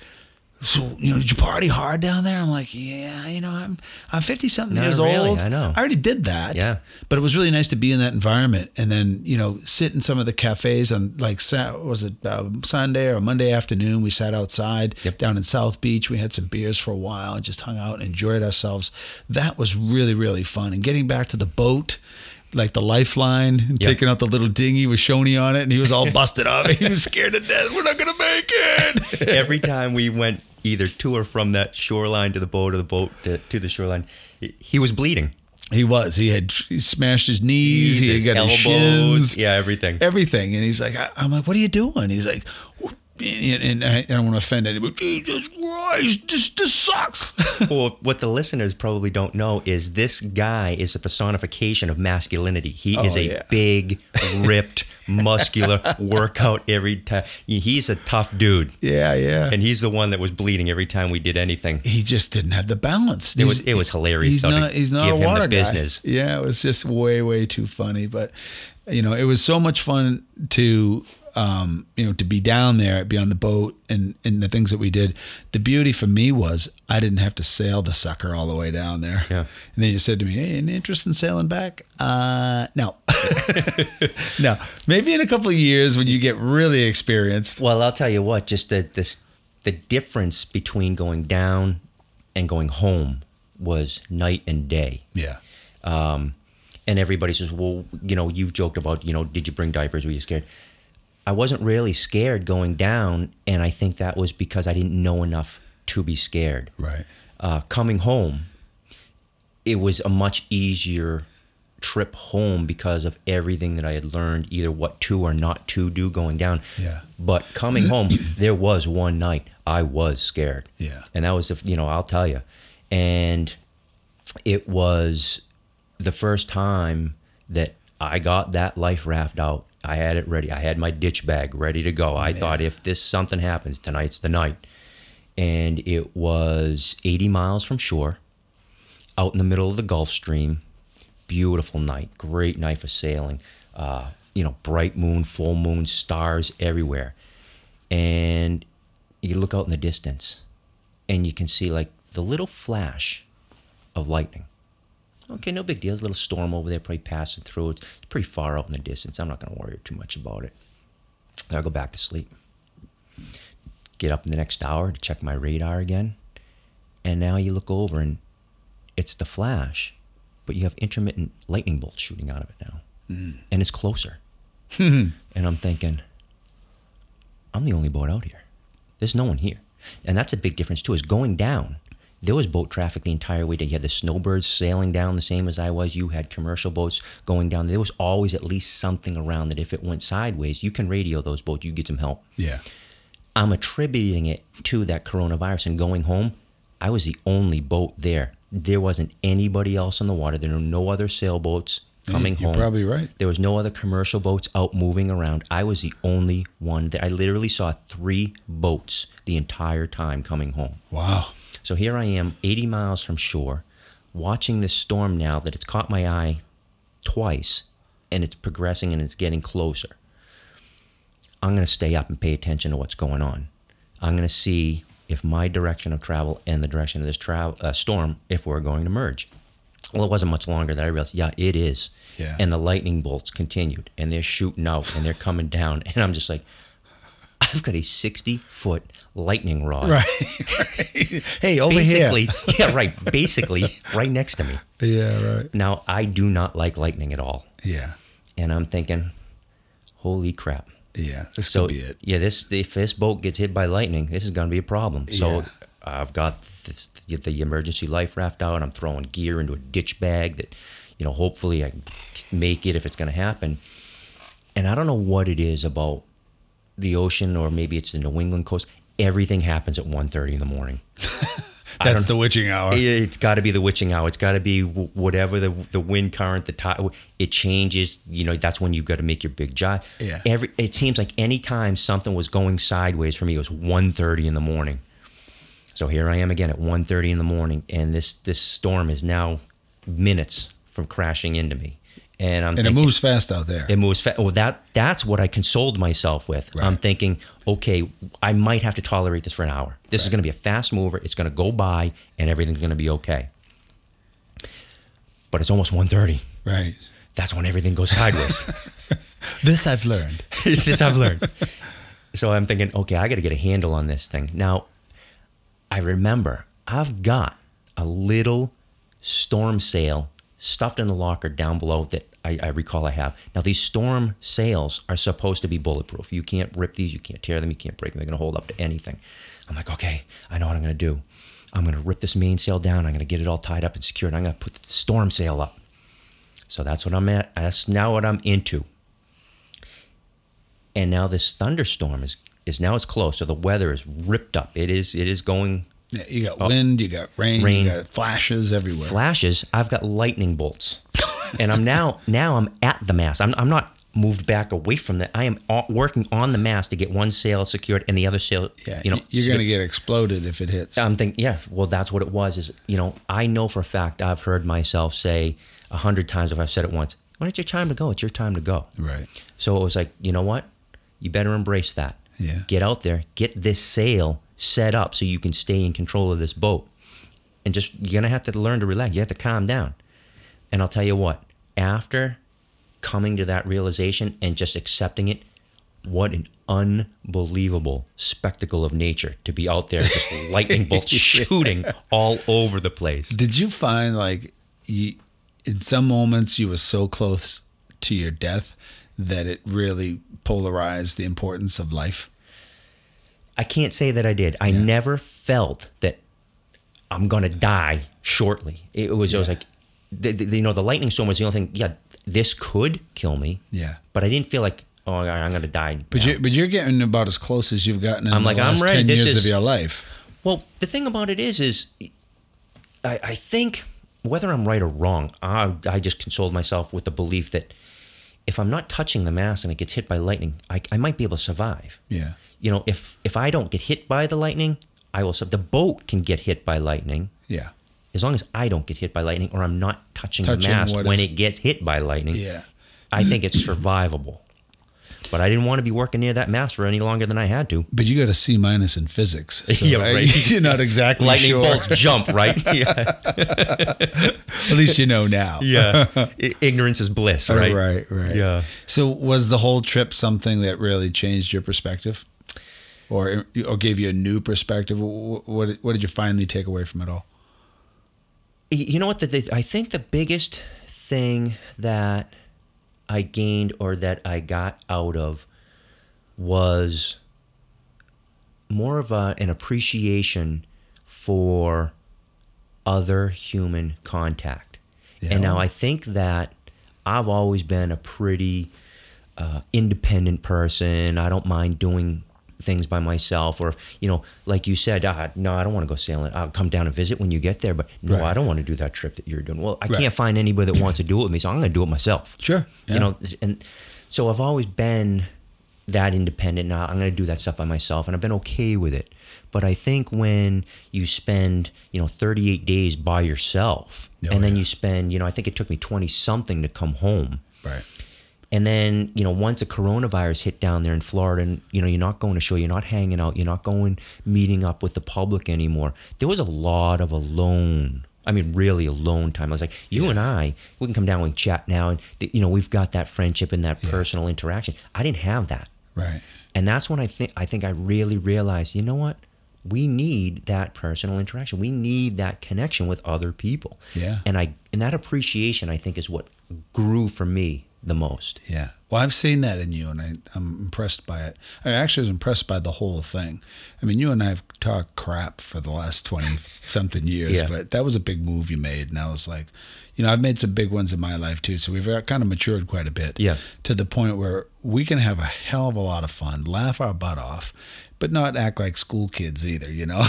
[SPEAKER 1] so you know, did you party hard down there? I'm like, yeah, you know, I'm I'm 50 something years
[SPEAKER 2] really,
[SPEAKER 1] old.
[SPEAKER 2] I know.
[SPEAKER 1] I already did that.
[SPEAKER 2] Yeah.
[SPEAKER 1] But it was really nice to be in that environment and then you know sit in some of the cafes on like was it uh, Sunday or Monday afternoon? We sat outside
[SPEAKER 2] yep.
[SPEAKER 1] down in South Beach. We had some beers for a while and just hung out and enjoyed ourselves. That was really really fun. And getting back to the boat like the lifeline and yep. taking out the little dinghy with Shoney on it, and he was all busted up. He was scared to death. We're not gonna make it.
[SPEAKER 2] Every time we went either to or from that shoreline to the boat or the boat to, to the shoreline, he was bleeding.
[SPEAKER 1] He was. He had he smashed his knees. he had got elbows, his shins.
[SPEAKER 2] Yeah, everything.
[SPEAKER 1] Everything. And he's like, I, am like, what are you doing? He's like, and, and I don't want to offend anybody. Jesus Christ, this this sucks.
[SPEAKER 2] well, what the listeners probably don't know is this guy is a personification of masculinity. He oh, is a yeah. big, ripped, muscular workout every time. He's a tough dude.
[SPEAKER 1] Yeah, yeah.
[SPEAKER 2] And he's the one that was bleeding every time we did anything.
[SPEAKER 1] He just didn't have the balance.
[SPEAKER 2] It was it was hilarious.
[SPEAKER 1] He's not. He's not a water guy.
[SPEAKER 2] business.
[SPEAKER 1] Yeah, it was just way way too funny. But you know, it was so much fun to um, you know, to be down there, be on the boat, and and the things that we did. The beauty for me was I didn't have to sail the sucker all the way down there.
[SPEAKER 2] Yeah.
[SPEAKER 1] And then you said to me, "Hey, any interest in sailing back?" Uh, no, no. Maybe in a couple of years when you get really experienced.
[SPEAKER 2] Well, I'll tell you what. Just the this the difference between going down and going home was night and day.
[SPEAKER 1] Yeah.
[SPEAKER 2] Um, and everybody says, "Well, you know, you've joked about, you know, did you bring diapers? Were you scared?" I wasn't really scared going down, and I think that was because I didn't know enough to be scared.
[SPEAKER 1] Right.
[SPEAKER 2] Uh, coming home, it was a much easier trip home because of everything that I had learned, either what to or not to do going down.
[SPEAKER 1] Yeah.
[SPEAKER 2] But coming home, there was one night I was scared.
[SPEAKER 1] Yeah.
[SPEAKER 2] And that was, the, you know, I'll tell you. And it was the first time that I got that life raft out. I had it ready. I had my ditch bag ready to go. I thought if this something happens, tonight's the night. And it was 80 miles from shore, out in the middle of the Gulf Stream. Beautiful night, great night for sailing. Uh, you know, bright moon, full moon, stars everywhere. And you look out in the distance and you can see like the little flash of lightning. Okay, no big deal. There's a little storm over there, probably passing through. It's pretty far out in the distance. I'm not going to worry too much about it. I'll go back to sleep. Get up in the next hour to check my radar again. And now you look over and it's the flash, but you have intermittent lightning bolts shooting out of it now. Mm. And it's closer. and I'm thinking, I'm the only boat out here. There's no one here. And that's a big difference too, is going down. There was boat traffic the entire way down. You had the snowbirds sailing down the same as I was. You had commercial boats going down. There was always at least something around that if it went sideways, you can radio those boats, you get some help.
[SPEAKER 1] Yeah.
[SPEAKER 2] I'm attributing it to that coronavirus and going home. I was the only boat there. There wasn't anybody else on the water. There were no other sailboats coming
[SPEAKER 1] You're
[SPEAKER 2] home.
[SPEAKER 1] probably right.
[SPEAKER 2] There was no other commercial boats out moving around. I was the only one That I literally saw three boats the entire time coming home.
[SPEAKER 1] Wow.
[SPEAKER 2] So here I am, 80 miles from shore, watching this storm now that it's caught my eye twice and it's progressing and it's getting closer. I'm going to stay up and pay attention to what's going on. I'm going to see if my direction of travel and the direction of this tra- uh, storm, if we're going to merge. Well, it wasn't much longer that I realized, yeah, it is.
[SPEAKER 1] Yeah.
[SPEAKER 2] And the lightning bolts continued and they're shooting out and they're coming down. And I'm just like, I've got a 60 foot lightning rod.
[SPEAKER 1] Right. right. Hey, over
[SPEAKER 2] basically,
[SPEAKER 1] here.
[SPEAKER 2] yeah, right. Basically, right next to me.
[SPEAKER 1] Yeah, right.
[SPEAKER 2] Now, I do not like lightning at all.
[SPEAKER 1] Yeah.
[SPEAKER 2] And I'm thinking, holy crap.
[SPEAKER 1] Yeah, this
[SPEAKER 2] So,
[SPEAKER 1] could be it.
[SPEAKER 2] yeah, this if this boat gets hit by lightning, this is going to be a problem. So,
[SPEAKER 1] Yeah.
[SPEAKER 2] I've got this, the emergency life raft out. I'm throwing gear into a ditch bag that, you know, hopefully I can make it if it's going to happen. And I don't know what it is about the ocean or maybe it's the New England coast. Everything happens at 1.30 in the morning.
[SPEAKER 1] That's the witching hour.
[SPEAKER 2] It's got to be the witching hour. It's got to be w- whatever the the wind current, the tide. It changes. You know, that's when you've got to make your big job.
[SPEAKER 1] Yeah.
[SPEAKER 2] Every it seems like any time something was going sideways for me, it was 1.30 in the morning. So here I am again at 1.30 in the morning, and this this storm is now minutes from crashing into me, and I'm
[SPEAKER 1] and it moves fast out there.
[SPEAKER 2] it moves fast. Well, that that's what I consoled myself with. I'm thinking, okay, I might have to tolerate this for an hour. This is going to be a fast mover. It's going to go by, and everything's going to be okay. But it's almost 1.30.
[SPEAKER 1] right.
[SPEAKER 2] That's when everything goes sideways.
[SPEAKER 1] This I've learned.
[SPEAKER 2] this I've learned. So I'm thinking, okay, I got to get a handle on this thing. Now, I remember I've got a little storm sail stuffed in the locker down below that I, I recall I have. Now, these storm sails are supposed to be bulletproof. You can't rip these, you can't tear them, you can't break them. They're going to hold up to anything. I'm like, okay, I know what I'm going to do. I'm going to rip this mainsail down. I'm going to get it all tied up and secured. I'm going to put the storm sail up. So that's what I'm at. That's now what I'm into. And now this thunderstorm is is now it's close. So the weather is ripped up. It is it is going
[SPEAKER 1] you got oh. wind, you got rain,
[SPEAKER 2] Oh. Rain.
[SPEAKER 1] you got flashes everywhere.
[SPEAKER 2] flashes. I've got lightning bolts, and I'm now now I'm at the mast. I'm I'm not moved back away from that. I am working on the mast to get one sail secured and the other sail.
[SPEAKER 1] yeah,
[SPEAKER 2] you know
[SPEAKER 1] you're going to get exploded if it hits.
[SPEAKER 2] I'm thinking, yeah, well, that's what it was. Is you know, I know for a fact I've heard myself say a hundred times if I've said it once. When it's your time to go, it's your time to go.
[SPEAKER 1] right.
[SPEAKER 2] So it was like, you know what? You better embrace that.
[SPEAKER 1] Yeah.
[SPEAKER 2] Get out there, get this sail set up so you can stay in control of this boat. And just, you're going to have to learn to relax. You have to calm down. And I'll tell you what, after coming to that realization and just accepting it, what an unbelievable spectacle of nature to be out there, just lightning bolts shooting all over the place.
[SPEAKER 1] Did you find like you, in some moments you were so close to your death that it really polarized the importance of life?
[SPEAKER 2] I can't say that I did. I never felt that I'm gonna die shortly. It was
[SPEAKER 1] Yeah.
[SPEAKER 2] like, the, the, you know, the lightning storm was the only thing. Yeah, this could kill me,
[SPEAKER 1] Yeah.
[SPEAKER 2] but I didn't feel like, oh, I- I'm gonna die.
[SPEAKER 1] But
[SPEAKER 2] now.
[SPEAKER 1] you but you're getting about as close as you've gotten in
[SPEAKER 2] I'm
[SPEAKER 1] the
[SPEAKER 2] like, I'm
[SPEAKER 1] last
[SPEAKER 2] ready.
[SPEAKER 1] ten
[SPEAKER 2] This
[SPEAKER 1] years
[SPEAKER 2] is-
[SPEAKER 1] of your life.
[SPEAKER 2] Well, the thing about it is, is I, I think whether I'm right or wrong, I, I just consoled myself with the belief that if I'm not touching the mass and it gets hit by lightning, I, I might be able to survive.
[SPEAKER 1] Yeah.
[SPEAKER 2] You know, if if I don't get hit by the lightning, I will. Sub- the boat can get hit by lightning
[SPEAKER 1] Yeah.
[SPEAKER 2] as long as I don't get hit by lightning or I'm not touching,
[SPEAKER 1] Touching
[SPEAKER 2] the mast when
[SPEAKER 1] is-
[SPEAKER 2] it gets hit by lightning.
[SPEAKER 1] Yeah.
[SPEAKER 2] I think it's survivable. But I didn't want to be working near that mast for any longer than I had to.
[SPEAKER 1] But you got a C minus in physics. So
[SPEAKER 2] Yeah,
[SPEAKER 1] I- You're not exactly
[SPEAKER 2] Lightning
[SPEAKER 1] sure.
[SPEAKER 2] bolts jump, right? yeah.
[SPEAKER 1] At least you know now.
[SPEAKER 2] Yeah. Ignorance is bliss, right?
[SPEAKER 1] Right, right.
[SPEAKER 2] Yeah.
[SPEAKER 1] So was the whole trip something that really changed your perspective? Or or gave you a new perspective? What what, did you finally take away from it all?
[SPEAKER 2] You know what? The, the, I think the biggest thing that I gained or that I got out of was more of a, an appreciation for other human contact.
[SPEAKER 1] Yeah.
[SPEAKER 2] And now I think that I've always been a pretty uh, independent person. I don't mind doing things by myself, or you know, like you said, ah, no, I don't want to go sailing. I'll come down and visit when you get there, but no,
[SPEAKER 1] Right.
[SPEAKER 2] I don't want to do that trip that you're doing. Well, I
[SPEAKER 1] Right.
[SPEAKER 2] can't find anybody that wants to do it with me, so I'm going to do it myself.
[SPEAKER 1] Sure.
[SPEAKER 2] You know, and so I've always been that independent. Now I'm going to do that stuff by myself, and I've been okay with it. But I think when you spend, you know, 38 days by yourself,
[SPEAKER 1] Oh,
[SPEAKER 2] and then
[SPEAKER 1] yeah.
[SPEAKER 2] you spend, you know, I think it took me 20 something to come home.
[SPEAKER 1] right.
[SPEAKER 2] And then, you know, once the coronavirus hit down there in Florida, and, you know, you're not going to show, you're not hanging out, you're not going meeting up with the public anymore. There was a lot of alone. I mean, really alone time. I was like, you and I, we can come down and chat now, and you know, we've got that friendship and that personal interaction. I didn't have that,
[SPEAKER 1] Right.
[SPEAKER 2] and that's when I think I think I really realized, you know what, we need that personal interaction. We need that connection with other people.
[SPEAKER 1] Yeah.
[SPEAKER 2] and I and that appreciation, I think, is what grew for me the most.
[SPEAKER 1] Yeah. Well, I've seen that in you, and I, I'm impressed by it. I actually was impressed by the whole thing. I mean, you and I have talked crap for the last 20 something years,
[SPEAKER 2] Yeah.
[SPEAKER 1] but that was a big move you made. And I was like, you know, I've made some big ones in my life too. So we've uh, kind of matured quite a bit.
[SPEAKER 2] Yeah.
[SPEAKER 1] To the point where we can have a hell of a lot of fun, laugh our butt off, but not act like school kids either, you know?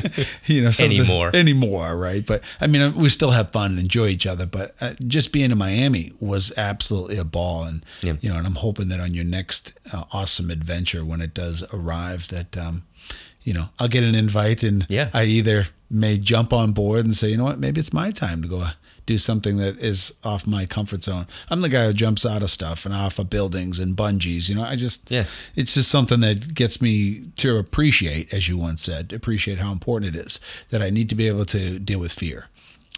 [SPEAKER 1] you know, some of the-
[SPEAKER 2] Anymore.
[SPEAKER 1] anymore, right? But I mean, we still have fun and enjoy each other. But uh, just being in Miami was absolutely a ball, and
[SPEAKER 2] Yeah.
[SPEAKER 1] you know, and I'm hoping that on your next uh, awesome adventure, when it does arrive, that um, you know, I'll get an invite, and
[SPEAKER 2] Yeah.
[SPEAKER 1] I either may jump on board and say, you know what, maybe it's my time to go do something that is off my comfort zone. I'm the guy who jumps out of stuff and off of buildings and bungees. You know, I just
[SPEAKER 2] Yeah.
[SPEAKER 1] it's just something that gets me to appreciate, as you once said, appreciate how important it is that I need to be able to deal with fear.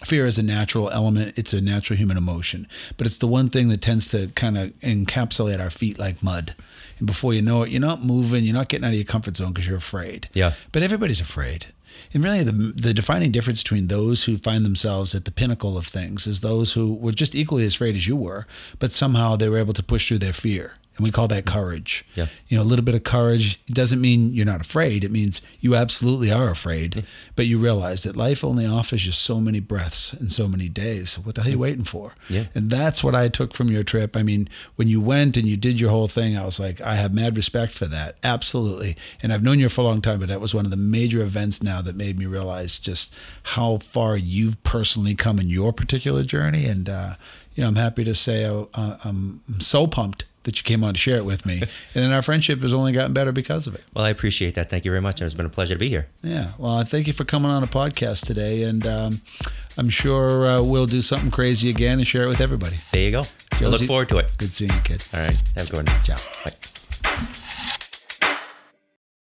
[SPEAKER 1] Fear is a natural element, it's a natural human emotion, but it's the one thing that tends to kind of encapsulate our feet like mud. And before you know it, you're not moving, you're not getting out of your comfort zone because you're afraid.
[SPEAKER 2] Yeah.
[SPEAKER 1] But everybody's afraid. And really, the, the defining difference between those who find themselves at the pinnacle of things is those who were just equally as afraid as you were, but somehow they were able to push through their fear. And we call that courage.
[SPEAKER 2] Yeah.
[SPEAKER 1] You know, a little bit of courage it doesn't mean you're not afraid. It means you absolutely are afraid, but you realize that life only offers you so many breaths and so many days. So what the hell are you waiting for?
[SPEAKER 2] Yeah.
[SPEAKER 1] And that's what I took from your trip. I mean, when you went and you did your whole thing, I was like, I have mad respect for that. Absolutely. And I've known you for a long time, but that was one of the major events now that made me realize just how far you've personally come in your particular journey. And, uh, you know, I'm happy to say uh, I'm I'm so pumped that you came on to share it with me. and then our friendship has only gotten better because of it.
[SPEAKER 2] Well, I appreciate that. Thank you very much. and It's been a pleasure to be here.
[SPEAKER 1] Yeah. Well, thank you for coming on a podcast today. And um, I'm sure uh, we'll do something crazy again and share it with everybody.
[SPEAKER 2] There you go. I look forward to it.
[SPEAKER 1] Good seeing you, kid.
[SPEAKER 2] All right. Have a good one.
[SPEAKER 1] Ciao.
[SPEAKER 2] Bye.